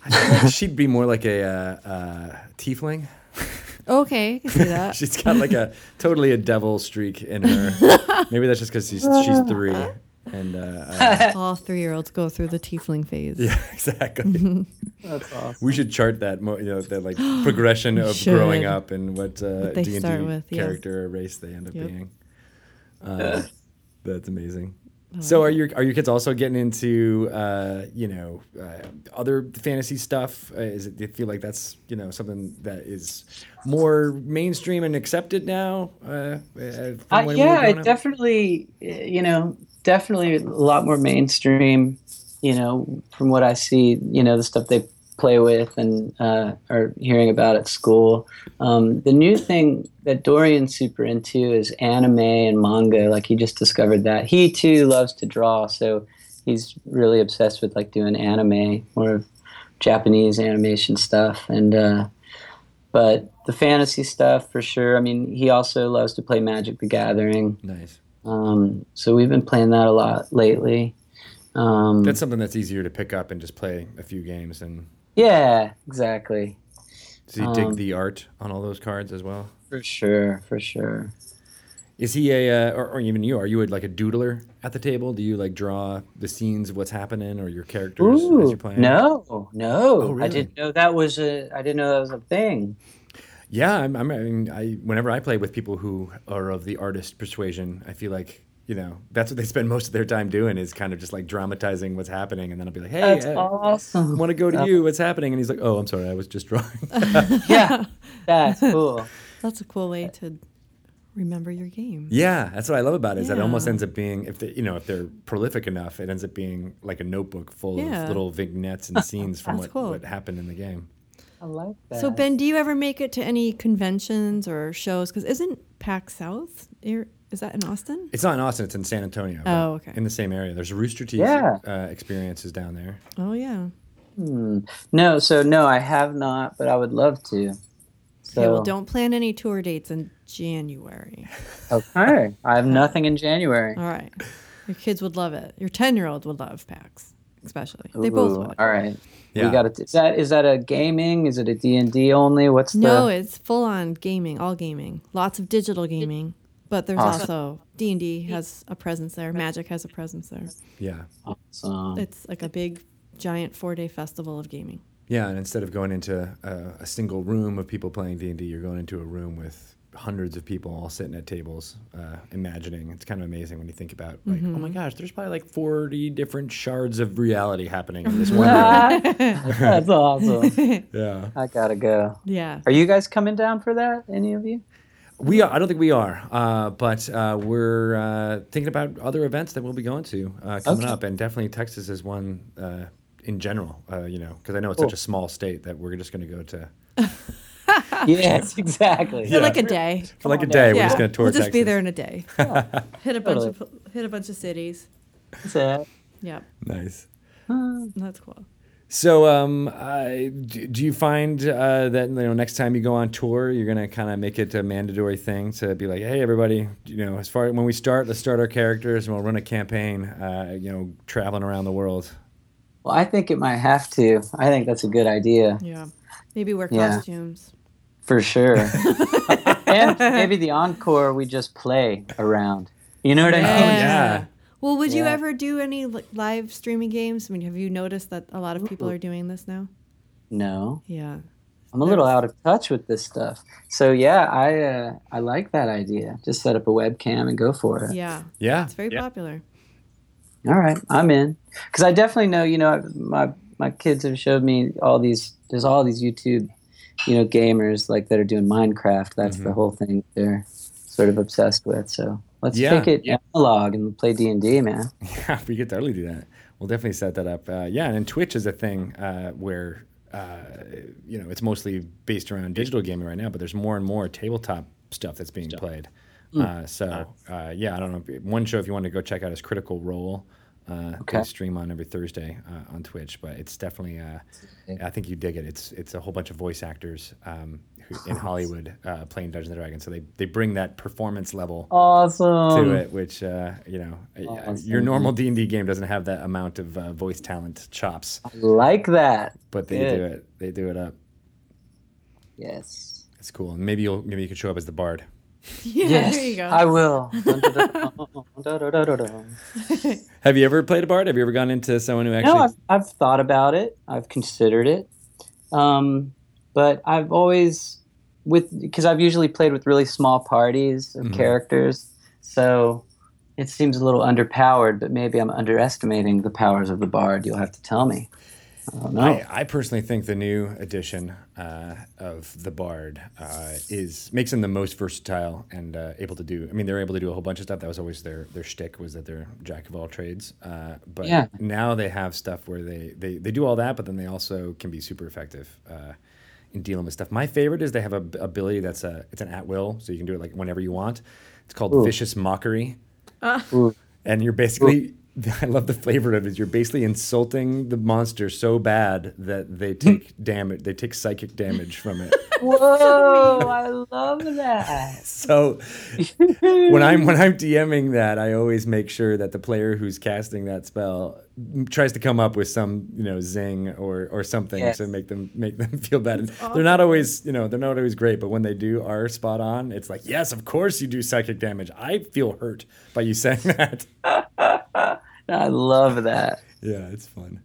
I feel like she'd be more like a uh, uh, tiefling. Okay, I can see that. She's got like a totally a devil streak in her. Maybe that's just because she's she's three, and uh, uh, All three year olds go through the tiefling phase. yeah, exactly. That's awesome. We should chart that, mo- you know, that like progression of should. growing up and what uh, What D and D with, yeah. character or race they end up Yep. being. Uh, that's amazing. So are your are your kids also getting into uh, you know uh, other fantasy stuff? Uh, is it do you feel like that's you know something that is more mainstream and accepted now? Uh, from when we yeah, it definitely, you know, definitely a lot more mainstream. You know, from what I see, you know, the stuff they play with and uh, are hearing about at school. Um, the new thing that Dorian's super into is anime and manga. Like he just discovered that. He too loves to draw, so he's really obsessed with like doing anime, more of Japanese animation stuff, and. Uh, but the fantasy stuff for sure. I mean, he also loves to play Magic the Gathering. Nice. Um, so we've been playing that a lot lately. Um, That's something that's easier to pick up and just play a few games. And yeah, exactly. does he Um, dig the art on all those cards as well? For sure, for sure. Is he a, uh, or, or even you? Are you a, like a doodler at the table? Do you like draw the scenes of what's happening or your characters as you're playing? no, no. Oh, really? I didn't know that was a. I didn't know that was a thing. Yeah, I'm, I'm, I mean, I whenever I play with people who are of the artist persuasion, I feel like you know that's what they spend most of their time doing is kind of just like dramatizing what's happening, and then I'll be like, "Hey, That's I awesome. want to go to you. What's happening?" And he's like, "Oh, I'm sorry, I was just drawing." yeah, that's cool. That's a cool way to remember your game. yeah, that's what I love about it. Is that it almost ends up being if they, you know if they're prolific enough, it ends up being like a notebook full Yeah. of little vignettes and scenes from what, cool. what happened in the game. I like that. So Ben, do you ever make it to any conventions or shows? Because isn't PAX South? Here- Is that in Austin? It's not in Austin; it's in San Antonio. Oh, okay. In the same area, there's Rooster Teeth Yeah. uh, experiences down there. Oh yeah. Hmm. No, so no, I have not, but I would love to. So Okay, well, don't plan any tour dates in January. okay, I have nothing in January. All right. Your kids would love it. Your ten-year-old would love PAX, especially. They both Ooh, would. All right. Yeah. We got it. Is that is that a gaming? Is it a D and D only? What's the? No, it's full on gaming, all gaming. Lots of digital gaming, but there's Awesome. also D and D has a presence there. Magic has a presence there. Yeah. Awesome. It's like a big, giant four-day festival of gaming. Yeah, and instead of going into a, a single room of people playing D and D, you're going into a room with hundreds of people all sitting at tables, uh, imagining. It's kind of amazing when you think about like, oh my gosh, there's probably like 40 different shards of reality happening in this one room. That's awesome. Yeah, I gotta go. Yeah. Are you guys coming down for that? Any of you? we are. I don't think we are, uh, but uh, we're uh, thinking about other events that we'll be going to uh, coming Okay. up, and definitely Texas is one. Uh, in general, uh, you know, because I know it's Cool. such a small state that we're just going to go to yes, exactly. For like a day. for like a day. down. We're just going to tour we'll just be there in a day. hit a bunch of hit a bunch of cities. That's it. Yep. Nice. That's cool. So, um, uh, do, do you find uh, that you know next time you go on tour, you're gonna kind of make it a mandatory thing to be like, hey, everybody, you know, as far when we start, let's start our characters and we'll run a campaign, uh, you know, traveling around the world. Well, I think it might have to. I think that's a good idea Yeah. Maybe wear Yeah. costumes. For sure. and maybe the encore we just play around. You know what I mean? yeah. Well, would you ever do any live streaming games? I mean, have you noticed that a lot of people are doing this now? No, Yeah. I'm a little out of touch with this stuff. So yeah, I uh, I like that idea. Just set up a webcam and go for it. Yeah. Yeah. It's very Yeah. popular. All right, I'm in. Because I definitely know, you know, my my kids have showed me all these. There's all these YouTube, you know, gamers like that are doing Minecraft. That's the whole thing they're sort of obsessed with. So let's Yeah. take it analog and play D and D, man. Yeah, we could totally do that. We'll definitely set that up. Uh, yeah, and then Twitch is a thing uh, where uh, you know it's mostly based around digital gaming right now, but there's more and more tabletop stuff that's being played. Uh, so uh, yeah, I don't know. One show if you want to go check out is Critical Role. Uh, Okay. Stream on every Thursday uh, on Twitch, but it's definitely. Uh, I think you dig it. It's it's a whole bunch of voice actors um, who, in Hollywood uh, playing Dungeons and Dragons, so they they bring that performance level Awesome. to it, which uh, you know uh, Awesome. your normal D and D game doesn't have that amount of uh, voice talent chops, I like that. but they Good. do it. They do it up. Yes. It's cool. And maybe you'll maybe you could show up as the bard. Yeah, yes. there you go. I will. Have you ever played a bard? Have you ever gone into someone who actually? I've, I've thought about it. I've considered it. Um, but I've always with because I've usually played with really small parties of Mhm. characters, so it seems a little underpowered. But maybe I'm underestimating the powers of the bard. You'll have to tell me. I don't know. I, I personally think the new edition uh, of the Bard uh, is makes them the most versatile and uh, able to do. I mean, they're able to do a whole bunch of stuff. That was always their their shtick was that they're jack of all trades. Uh, but Yeah. now they have stuff where they, they they do all that, but then they also can be super effective. Uh, in dealing with stuff, my favorite is they have a b- ability that's a it's an at will, so you can do it like whenever you want. It's called Ooh. vicious mockery Ooh. and you're basically I love the flavor of it. You're basically insulting the monster so bad that they take damage. They take psychic damage from it. Whoa! I love that. So when I'm when I'm DMing that, I always make sure that the player who's casting that spell tries to come up with some you know zing or or something Yes. to make them make them feel bad. And they're not always you know they're not always great, but when they do are spot on. It's like yes, of course you do psychic damage. I feel hurt by you saying that. I love that. yeah, it's fun.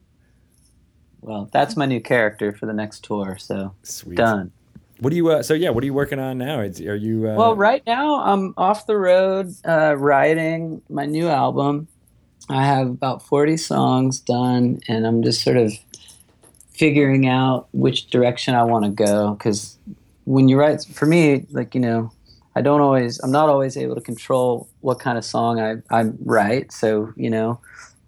Well, that's my new character for the next tour. So Sweet. done. What are you? Uh, so yeah, what are you working on now? Is, are you? Uh, Well, right now I'm off the road uh, writing my new album. I have about 40 songs done, and I'm just sort of figuring out which direction I want to go. Because when you write, for me, like, you know, I don't always, I'm not always able to control what kind of song I, I write. So, you know,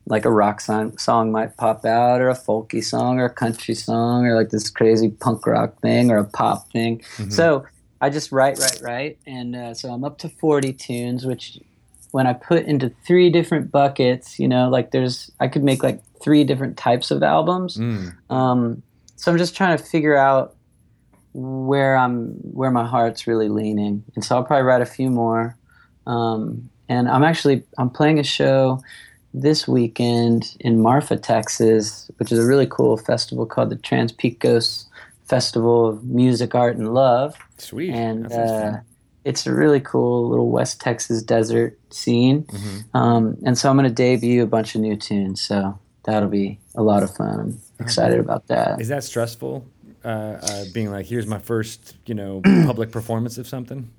like a rock song, song might pop out, or a folky song, or a country song, or like this crazy punk rock thing, or a pop thing. mhm. So I just write, write, write, and uh, so I'm up to 40 tunes, which when I put into three different buckets, you know, like there's I could make like three different types of albums. Mm. Um, so I'm just trying to figure out where I'm where my heart's really leaning, and so I'll probably write a few more. Um, and I'm actually I'm playing a show this weekend in Marfa, Texas, which is a really cool festival called the Trans Pecos Festival of Music, Art, and Love Sweet. and uh, it's a really cool little West Texas desert scene. Mhm. Um, and so I'm going to debut a bunch of new tunes. So that'll be a lot of fun. I'm excited about that. Is that stressful? Uh, uh, being like, here's my first, you know, public performance of something.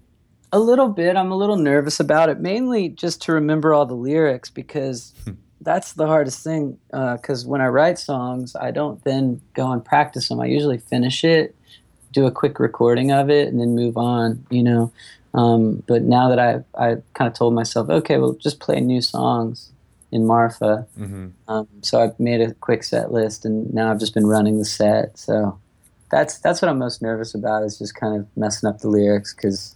A little bit. I'm a little nervous about it, mainly just to remember all the lyrics because that's the hardest thing. Because when I write songs, I don't then go and practice them. I usually finish it, do a quick recording of it, and then move on. You know. Um, but now that I I kind of told myself, okay, well, just play new songs in Marfa. hmm Um, so I've made a quick set list, and now I've just been running the set. So that's that's what I'm most nervous about is just kind of messing up the lyrics because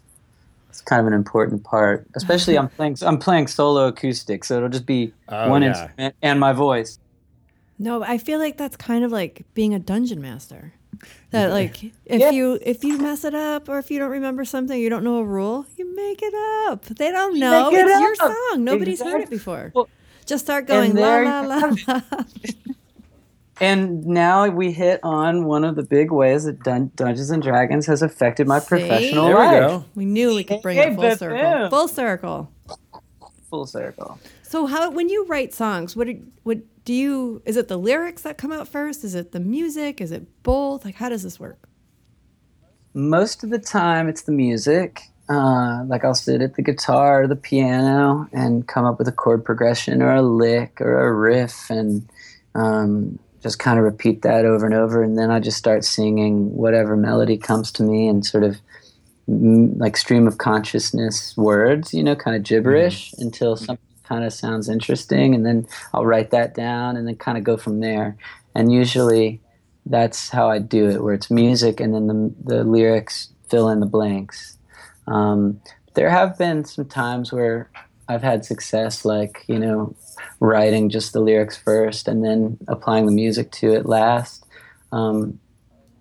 it's kind of an important part. Especially I'm playing I'm playing solo acoustic, so it'll just be Oh, one yeah. instrument and my voice. No, I feel like that's kind of like being a dungeon master. That like if Yeah. you if you mess it up or if you don't remember something, you don't know a rule, you make it up. They don't know. it It's your song. Nobody's heard it before. Well, Just start going la la la la. And now we hit on one of the big ways that Dun- Dungeons and Dragons has affected my See? professional There we go. We knew we could bring Hey, it full circle. Full circle. Full circle. So how when you write songs, what do- what do you is it the lyrics that come out first? Is it the music? Is it both? Like how does this work? most of the time it's the music uh, like i'll sit at the guitar or the piano and come up with a chord progression or a lick or a riff and um, just kind of repeat that over and over. And then i just start singing whatever melody comes to me and sort of mm, like stream of consciousness words you know kind of gibberish until something kind of sounds interesting. And then i'll write that down and then kind of go from there. And usually that's how I do it, where it's music and then the, the lyrics fill in the blanks. Um, there have been some times where I've had success, like you know, writing just the lyrics first and then applying the music to it last. Um,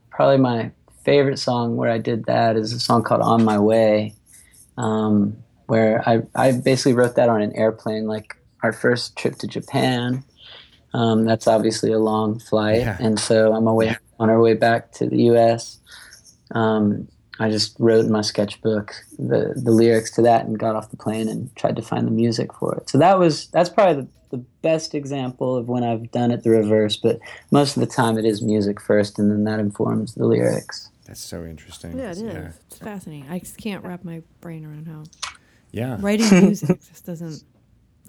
probably my favorite song where I did that is a song called "On My Way," um, where I I basically wrote that on an airplane, like our first trip to Japan. Um, that's obviously a long flight, Yeah. and so I'm away on our way back to the U.S. Um, I just wrote in my sketchbook the the lyrics to that and got off the plane and tried to find the music for it. So that was that's probably the, the best example of when I've done it the reverse. But most of the time it is music first, and then that informs the lyrics. That's so interesting. Yeah, it is. Yeah. It's fascinating. I just can't wrap my brain around how Yeah. writing music just doesn't.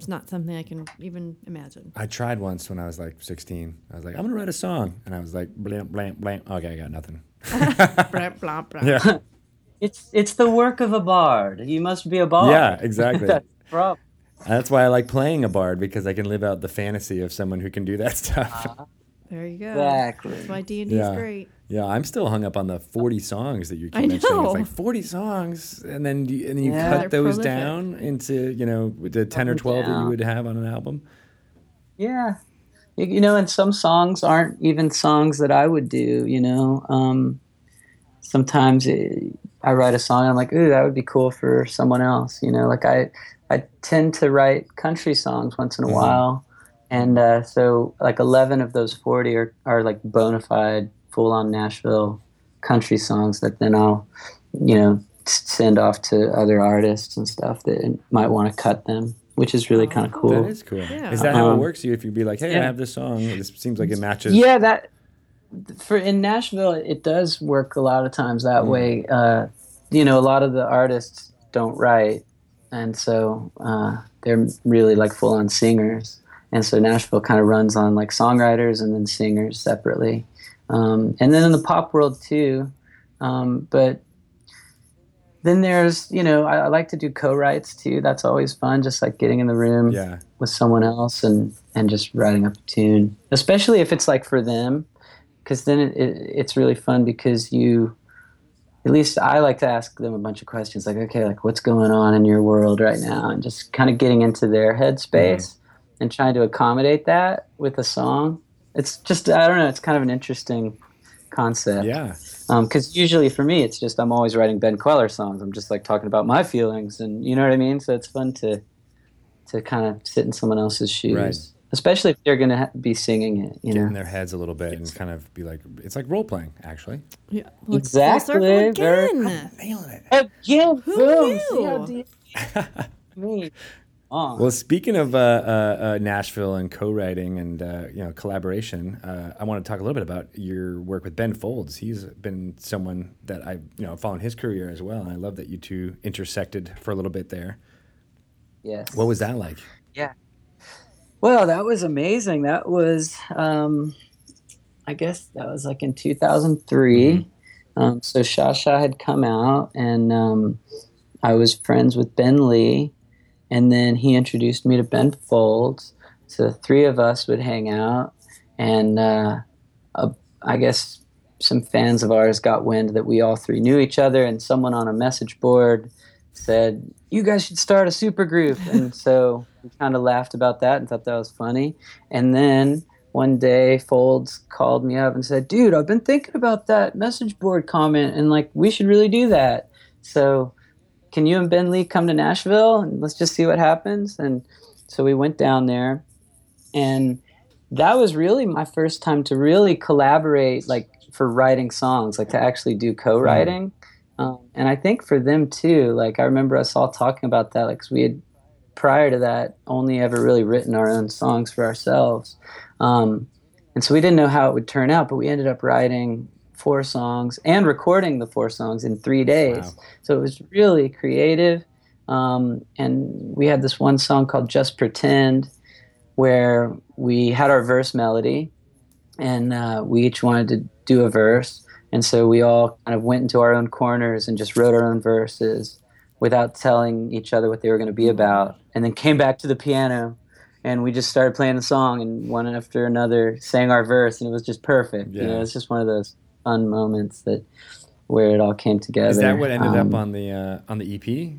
It's not something I can even imagine. I tried once when I was like 16. I was like, I'm gonna write a song, and I was like, blam, blam, blam. Okay, I got nothing. blah, blah, blah. Yeah, It's it's the work of a bard. You must be a bard. yeah, exactly. That's the problem. That's why I like playing a bard because I can live out the fantasy of someone who can do that stuff. Ah. There you go. Exactly. That's why D and D is Yeah. great. Yeah, I'm still hung up on the 40 songs that you keep I mentioning. know. It's like 40 songs, and then you, and then you Yeah. cut those prolific. down into you know the 10 or 12 that you would have on an album. Yeah. You, you know, and some songs aren't even songs that I would do, you know. Um, sometimes it, I write a song and I'm like, ooh, that would be cool for someone else, you know. Like I, I tend to write country songs once in a Mhm. while. And uh, so, like, 11 of those 40 are, are like bona fide, full on Nashville country songs that then I'll, you know, send off to other artists and stuff that might want to cut them, which is really kind of cool. That is cool. Yeah. Is that how it Um, works? You if you'd be like, hey, I have this song. This seems like it matches. Yeah, that for in Nashville, it does work a lot of times that Mm. way. Uh, you know, a lot of the artists don't write, and so uh, they're really like full on singers. And so Nashville kind of runs on like songwriters and then singers separately, um, and then in the pop world too. Um, but then there's, you know, I, I like to do co-writes too. That's always fun, just like getting in the room Yeah. with someone else and and just writing up a tune especially if it's like for them because then it, it, it's really fun because you at least i like to ask them a bunch of questions like okay like what's going on in your world right now and just kind of getting into their headspace and trying to accommodate that with a song it's just i don't know it's kind of an interesting concept Yeah. Um, because usually for me it's just i'm always writing ben kweller songs i'm just like talking about my feelings and you know what i mean so it's fun to to kind of sit in someone else's shoes Right. especially if they're going to ha- be singing it you Get know in their heads a little bit and kind of be like, it's like role playing, actually. Yeah. Look, Exactly. Full circle Very- again. Nailing it. again Who boom knew? see me on Well, speaking of uh, uh, uh, Nashville and co-writing and uh, you know collaboration, uh, I want to talk a little bit about your work with Ben Folds. He's been someone that I you know followed his career as well, and I love that you two intersected for a little bit there. yes What was that like? Yeah. Well, that was amazing. That was, um, I guess that was like in 2003. Um, so Sha Sha had come out, and um, I was friends with Ben Lee, and then he introduced me to Ben Folds. So the three of us would hang out, and uh, uh, I guess some fans of ours got wind that we all three knew each other, and someone on a message board said, "You guys should start a super group." and so we kind of laughed about that and thought that was funny. And then one day, Folds called me up and said, "Dude, I've been thinking about that message board comment, and like we should really do that. So, can you and Ben Lee come to Nashville and let's just see what happens?" And so we went down there, and that was really my first time to really collaborate, like for writing songs, like to actually do co-writing. Um, and I think for them too, like I remember us all talking about that, like we had prior to that only ever really written our own songs for ourselves. Um, and so we didn't know how it would turn out, but we ended up writing four songs and recording the four songs in three days. Wow. So it was really creative. Um, and we had this one song called Just Pretend, where we had our verse melody and uh, we each wanted to do a verse. And so we all kind of went into our own corners and just wrote our own verses without telling each other what they were going to be about. And then came back to the piano and we just started playing the song and one after another sang our verse and it was just perfect. You Yeah. know, it's just one of those fun moments that where it all came together. Is that what ended Um, up on the uh, on the EP?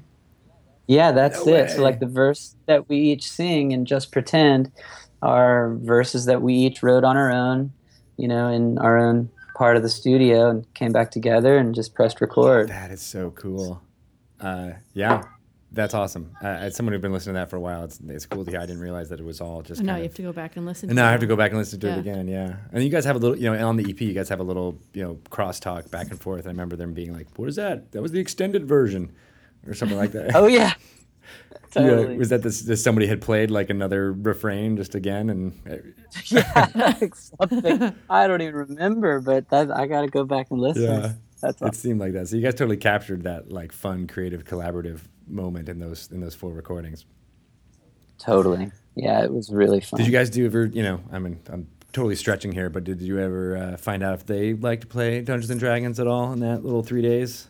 Yeah, that's No it. So like the verse that we each sing and just pretend are verses that we each wrote on our own, you know, in our own part of the studio and came back together and just pressed record. That is so cool. Uh, yeah, that's awesome. Uh, as someone who's been listening to that for a while, it's, it's cool to hear. I didn't realize that it was all just. No, kind you of- have to go back and listen. And now I have to it. go back and listen to Yeah. it again. Yeah, and you guys have a little, you know, on the EP, you guys have a little, you know, crosstalk back and forth. I remember them being like, "What is that? That was the extended version," or something like that. Oh yeah. Yeah, totally. was that this, this? Somebody had played like another refrain just again, and yeah, something. I don't even remember, but that I got to go back and listen. yeah, That's it seemed like that. So you guys totally captured that like fun, creative, collaborative moment in those in those four recordings. totally. Yeah, it was really fun. Did you guys do ever? You know, I mean, I'm totally stretching here, but did you ever uh, find out if they like to play Dungeons and Dragons at all in that little three days?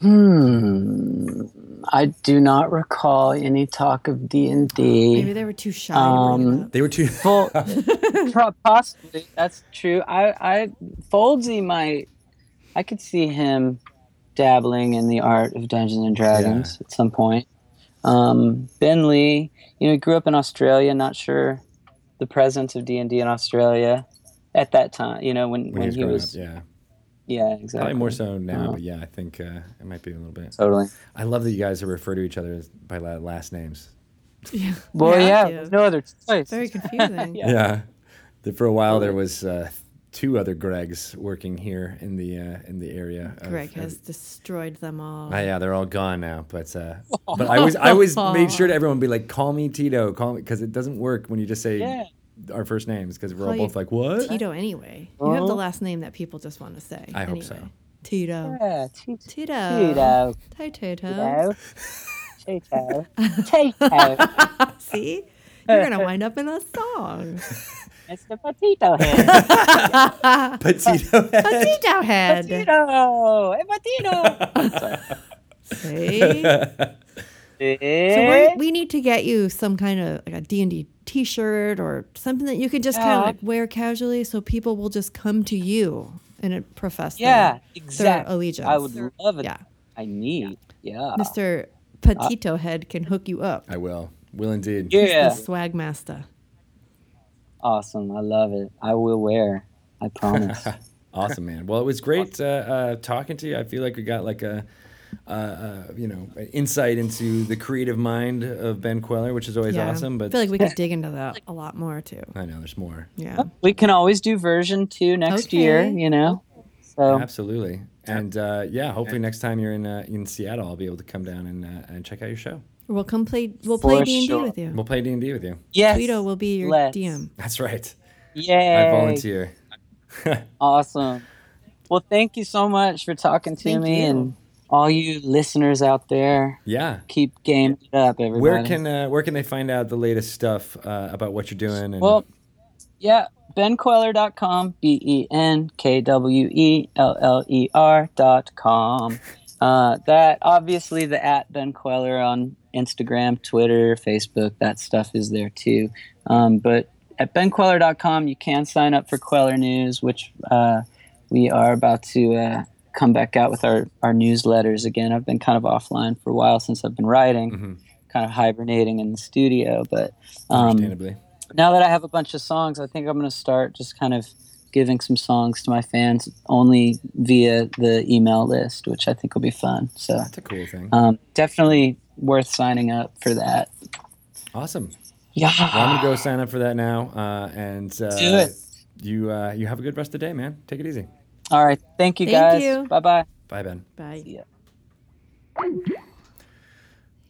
Hmm. I do not recall any talk of D and D. Maybe they were too shy to bring it Um. They were too. Well, possibly that's true. I, I, Foldsy might. I could see him dabbling in the art of Dungeons and Dragons at some point. Um, ben Lee, you know, he grew up in Australia. Not sure the presence of D and D in Australia at that time. You know, when when, he was up, yeah. yeah, exactly. Probably more so now, but yeah, I think uh, it might be a little bit. Totally. I love that you guys refer to each other by last names. Yeah. Well, You yeah, there's no other choice. Very confusing. Yeah. Yeah, for a while there was uh, two other Gregs working here in the uh, in the area. of- Greg of- has destroyed them all. Ah, yeah, they're all gone now. But uh, but I always I always made sure to everyone be like, call me Tito, call me because it doesn't work when you just say Yeah. our first names because we're Call all both like, what? Tito anyway. You have the last name that people just want to say. I hope so. Tito. Yeah, Tito. Tito. Tito. Hi, Tito. Tito. Tito. See? You're going to wind up in a song. Mr. Potato Head. Petito. A Tito head. Tito. Hey, Potato. See? So we're, we need to get you some kind of like a D&D t-shirt or something that you can just kind Yeah. of like wear casually so people will just come to you and it profess their- Yeah, their exactly. allegiance. I would love it. Yeah. I need. Yeah. Mr. Uh, Petito Head can hook you up. I will. Will indeed. Yeah. The swag master. Awesome. I love it. I will wear. I promise. Awesome, man. Well, it was great uh, uh, talking to you. I feel like we got like a, uh, uh, you know, insight into the creative mind of Ben Kweller, which is always yeah. awesome. But I feel like we could dig into that a lot more too. I know there's more. Yeah. we can always do version two next year, you know? So, Absolutely. And uh, yeah, hopefully next time you're in uh, in Seattle, I'll be able to come down and uh, and check out your show. We'll come play. We'll play D and D with you. We'll play D and D with you. yes. Tito will be your let's. DM. That's right. Yay. I volunteer. Awesome. Well, thank you so much for talking to Thank me you. and all you listeners out there. Yeah. Keep gaming it up, everybody. Where can uh, where can they find out the latest stuff uh, about what you're doing? And Well, yeah, benkweller.com, B E N K W E L L E R.com. Uh, that obviously the at Ben Kweller on Instagram, Twitter, Facebook, that stuff is there too. Um, but at benkweller.com, you can sign up for Kweller News, which uh, we are about to uh, come back out with our, our newsletters again. I've been kind of offline for a while since I've been writing, Mhm. kind of hibernating in the studio, but. Um, now that I have a bunch of songs, I think I'm going to start just kind of giving some songs to my fans only via the email list, which I think will be fun. So That's a cool thing. um, definitely worth signing up for that. Awesome. Yeah. Well, I'm gonna go sign up for that now. Uh, and uh, Do it. You uh, you have a good rest of the day, man. Take it easy. All right. Thank you Thank guys. Bye bye. Bye, Ben. Bye.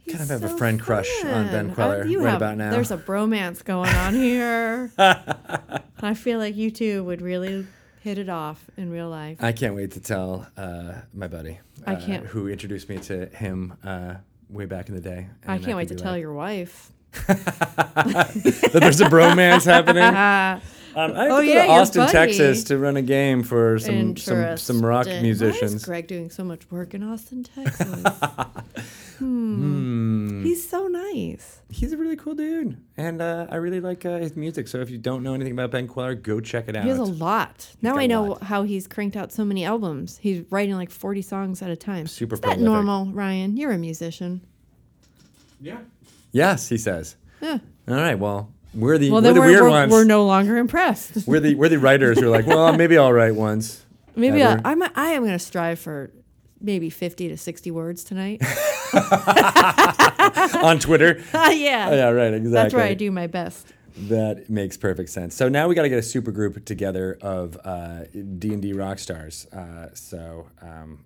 Ya. Kind of have a friend crush on Ben fun. Kweller Uh, you right have- about now. There's a bromance going on here. I feel like you two would really hit it off in real life. I can't wait to tell uh, my buddy. I uh, can't- Who introduced me to him uh, way back in the day. I can't wait can to tell like- your wife. that there's a bromance happening. Um, I have Oh, to go yeah, to Austin. Texas, to run a game for some some, some rock interesting. Why musicians. is Greg doing so much work in Austin, Texas? Hmm. He's so nice. He's a really cool dude, and uh, I really like uh, his music. So if you don't know anything about Ben Kweller, go check it out. He has a lot. Now I know lot. how he's cranked out so many albums. He's writing like 40 songs at a time. Super Is that normal, Ryan? You're a musician. Yeah. Yes, he says. Yeah. All right. Well, we're the Well, we're the we're, weird we're, ones. we're no longer impressed. we're the we're the writers who are like, well, maybe I'll write once. Maybe I, Ever. I'm. a- I am going to strive for maybe 50 to 60 words tonight. on Twitter. Ah, yeah. Oh, yeah, right. Exactly. That's where I do my best. That makes perfect sense. So now we got to get a super group together of uh, D and D rock stars. Uh, so um,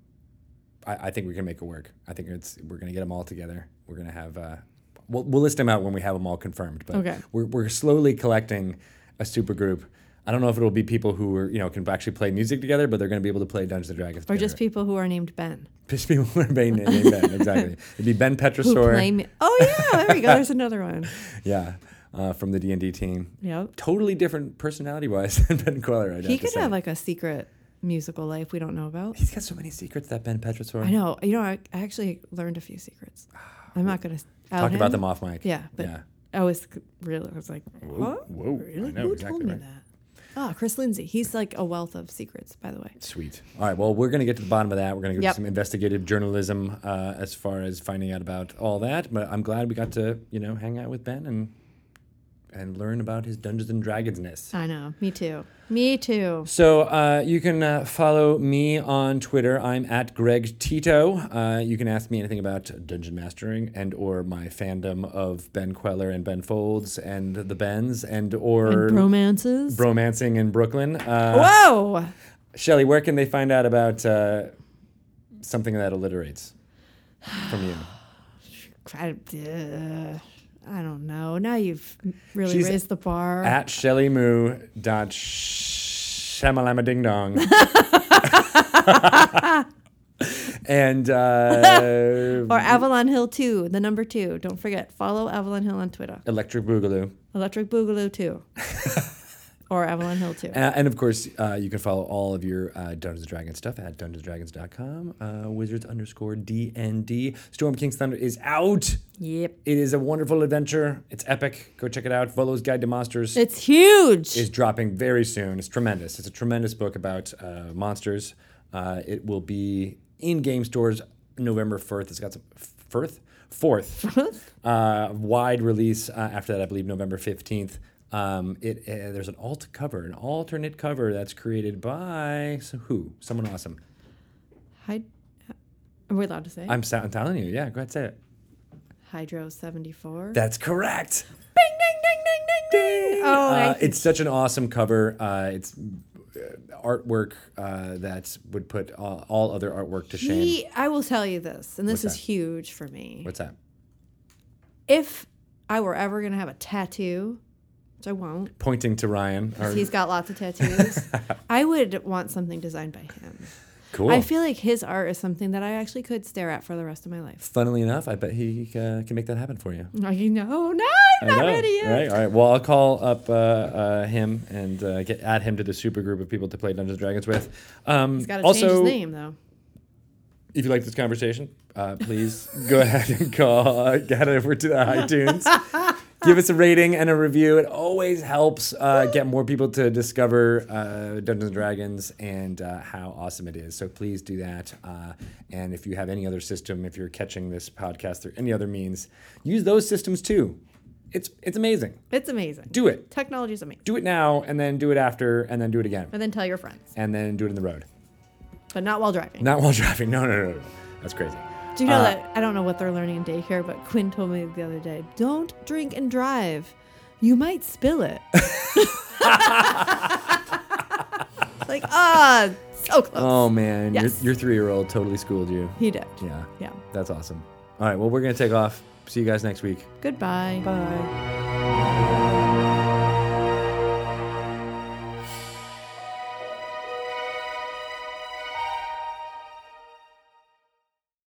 I, I think we can make it work. I think it's we're gonna get them all together. We're gonna have uh, we'll, we'll list them out when we have them all confirmed. But Okay. we're we're slowly collecting a super group. I don't know if it'll be people who are you know can actually play music together, but they're going to be able to play Dungeons and Dragons. Or just people who are named Ben. just people who are named named Ben. Exactly. It'd be Ben Who Petrisor. play me. Oh, yeah. There we go. There's another one. Yeah, uh, from the D and D team. Yep. Totally different personality wise than Ben Kweller. I'd He have to could say. have like a secret musical life we don't know about. He's got so many secrets that Ben Petrisor. I know. You know, I, I actually learned a few secrets. I'm not going to Talk about them off mic. Yeah, but yeah. I was really, I was like, what? whoa, Really? I know Who exactly told me right. that? Ah, Chris Lindsay. He's like a wealth of secrets, by the way. Sweet. All right. Well, we're going to get to the bottom of that. We're going to go Yep. to some investigative journalism uh, as far as finding out about all that. But I'm glad we got to, you know, hang out with Ben and and learn about his Dungeons and Dragonsness. I know. Me too. Me too. So uh, you can uh, follow me on Twitter. I'm at Greg Tito. Uh, you can ask me anything about dungeon mastering and or my fandom of Ben Kweller and Ben Folds and the Bens and or And romances. bromancing in Brooklyn. Uh, Whoa! Shelly, where can they find out about uh, something that alliterates from you? I, don't know. Now you've really She's raised the bar. At shellymoo dot shamalama ding dong. and uh, or Avalon Hill 2, the number 2. Don't forget, follow Avalon Hill on Twitter. Electric Boogaloo. Electric Boogaloo 2. or Avalon Hill too. Uh, and of course, uh, you can follow all of your uh, Dungeons and Dragons stuff at dungeonsdragons.com. Uh, wizards underscore DND. Storm King's Thunder is out. Yep. It is a wonderful adventure. It's epic. Go check it out. Volo's Guide to Monsters It's huge. is dropping very soon. It's tremendous. It's a tremendous book about uh, monsters. Uh, it will be in game stores November 4th. It's got some Firth? 4th. uh, wide release uh, after that, I believe November 15th. Um, it uh, there's an alt cover, an alternate cover that's created by so who? Someone awesome. Hy- are we allowed to say? I'm, sa- I'm telling you. Yeah, go ahead say it. Hydro 74. That's correct. Bing, ding, ding, ding, ding, ding. Oh, Uh, it's such an awesome cover. Uh, it's uh, artwork uh, that would put all, all other artwork to shame. He, I will tell you this, and this What's is that? huge for me. What's that? If I were ever going to have a tattoo, which I won't, Pointing to Ryan. Or, he's got lots of tattoos, I would want something designed by him. cool. I feel like his art is something that I actually could stare at for the rest of my life. Funnily enough, I bet he uh, can make that happen for you. Like, no, no, I'm I not know, ready yet. Right. All right. Well, I'll call up uh, uh, him and uh, get add him to the super group of people to play Dungeons and Dragons with. Um, He's got to change his name though. if you like this conversation, uh, please go ahead and call, uh, get over to the iTunes. Give us a rating and a review. It always helps uh, get more people to discover uh, Dungeons and Dragons and uh, how awesome it is. So please do that. Uh, and if you have any other system, if you're catching this podcast through any other means, use those systems too. It's it's amazing. It's amazing. Do it. Technology is amazing. Do it now, and then do it after, and then do it again, And then tell your friends, and then do it in the road. but not while driving. Not while driving. No, no, no, no. That's crazy. Do you know Uh, that? I don't know what they're learning in daycare, but Quinn told me the other day don't drink and drive. You might spill it. like, ah, so close. Oh man, Yes. your your three year old totally schooled you. He did. Yeah, Yeah. that's awesome. All right, well we're gonna take off. See you guys next week. Goodbye. Bye.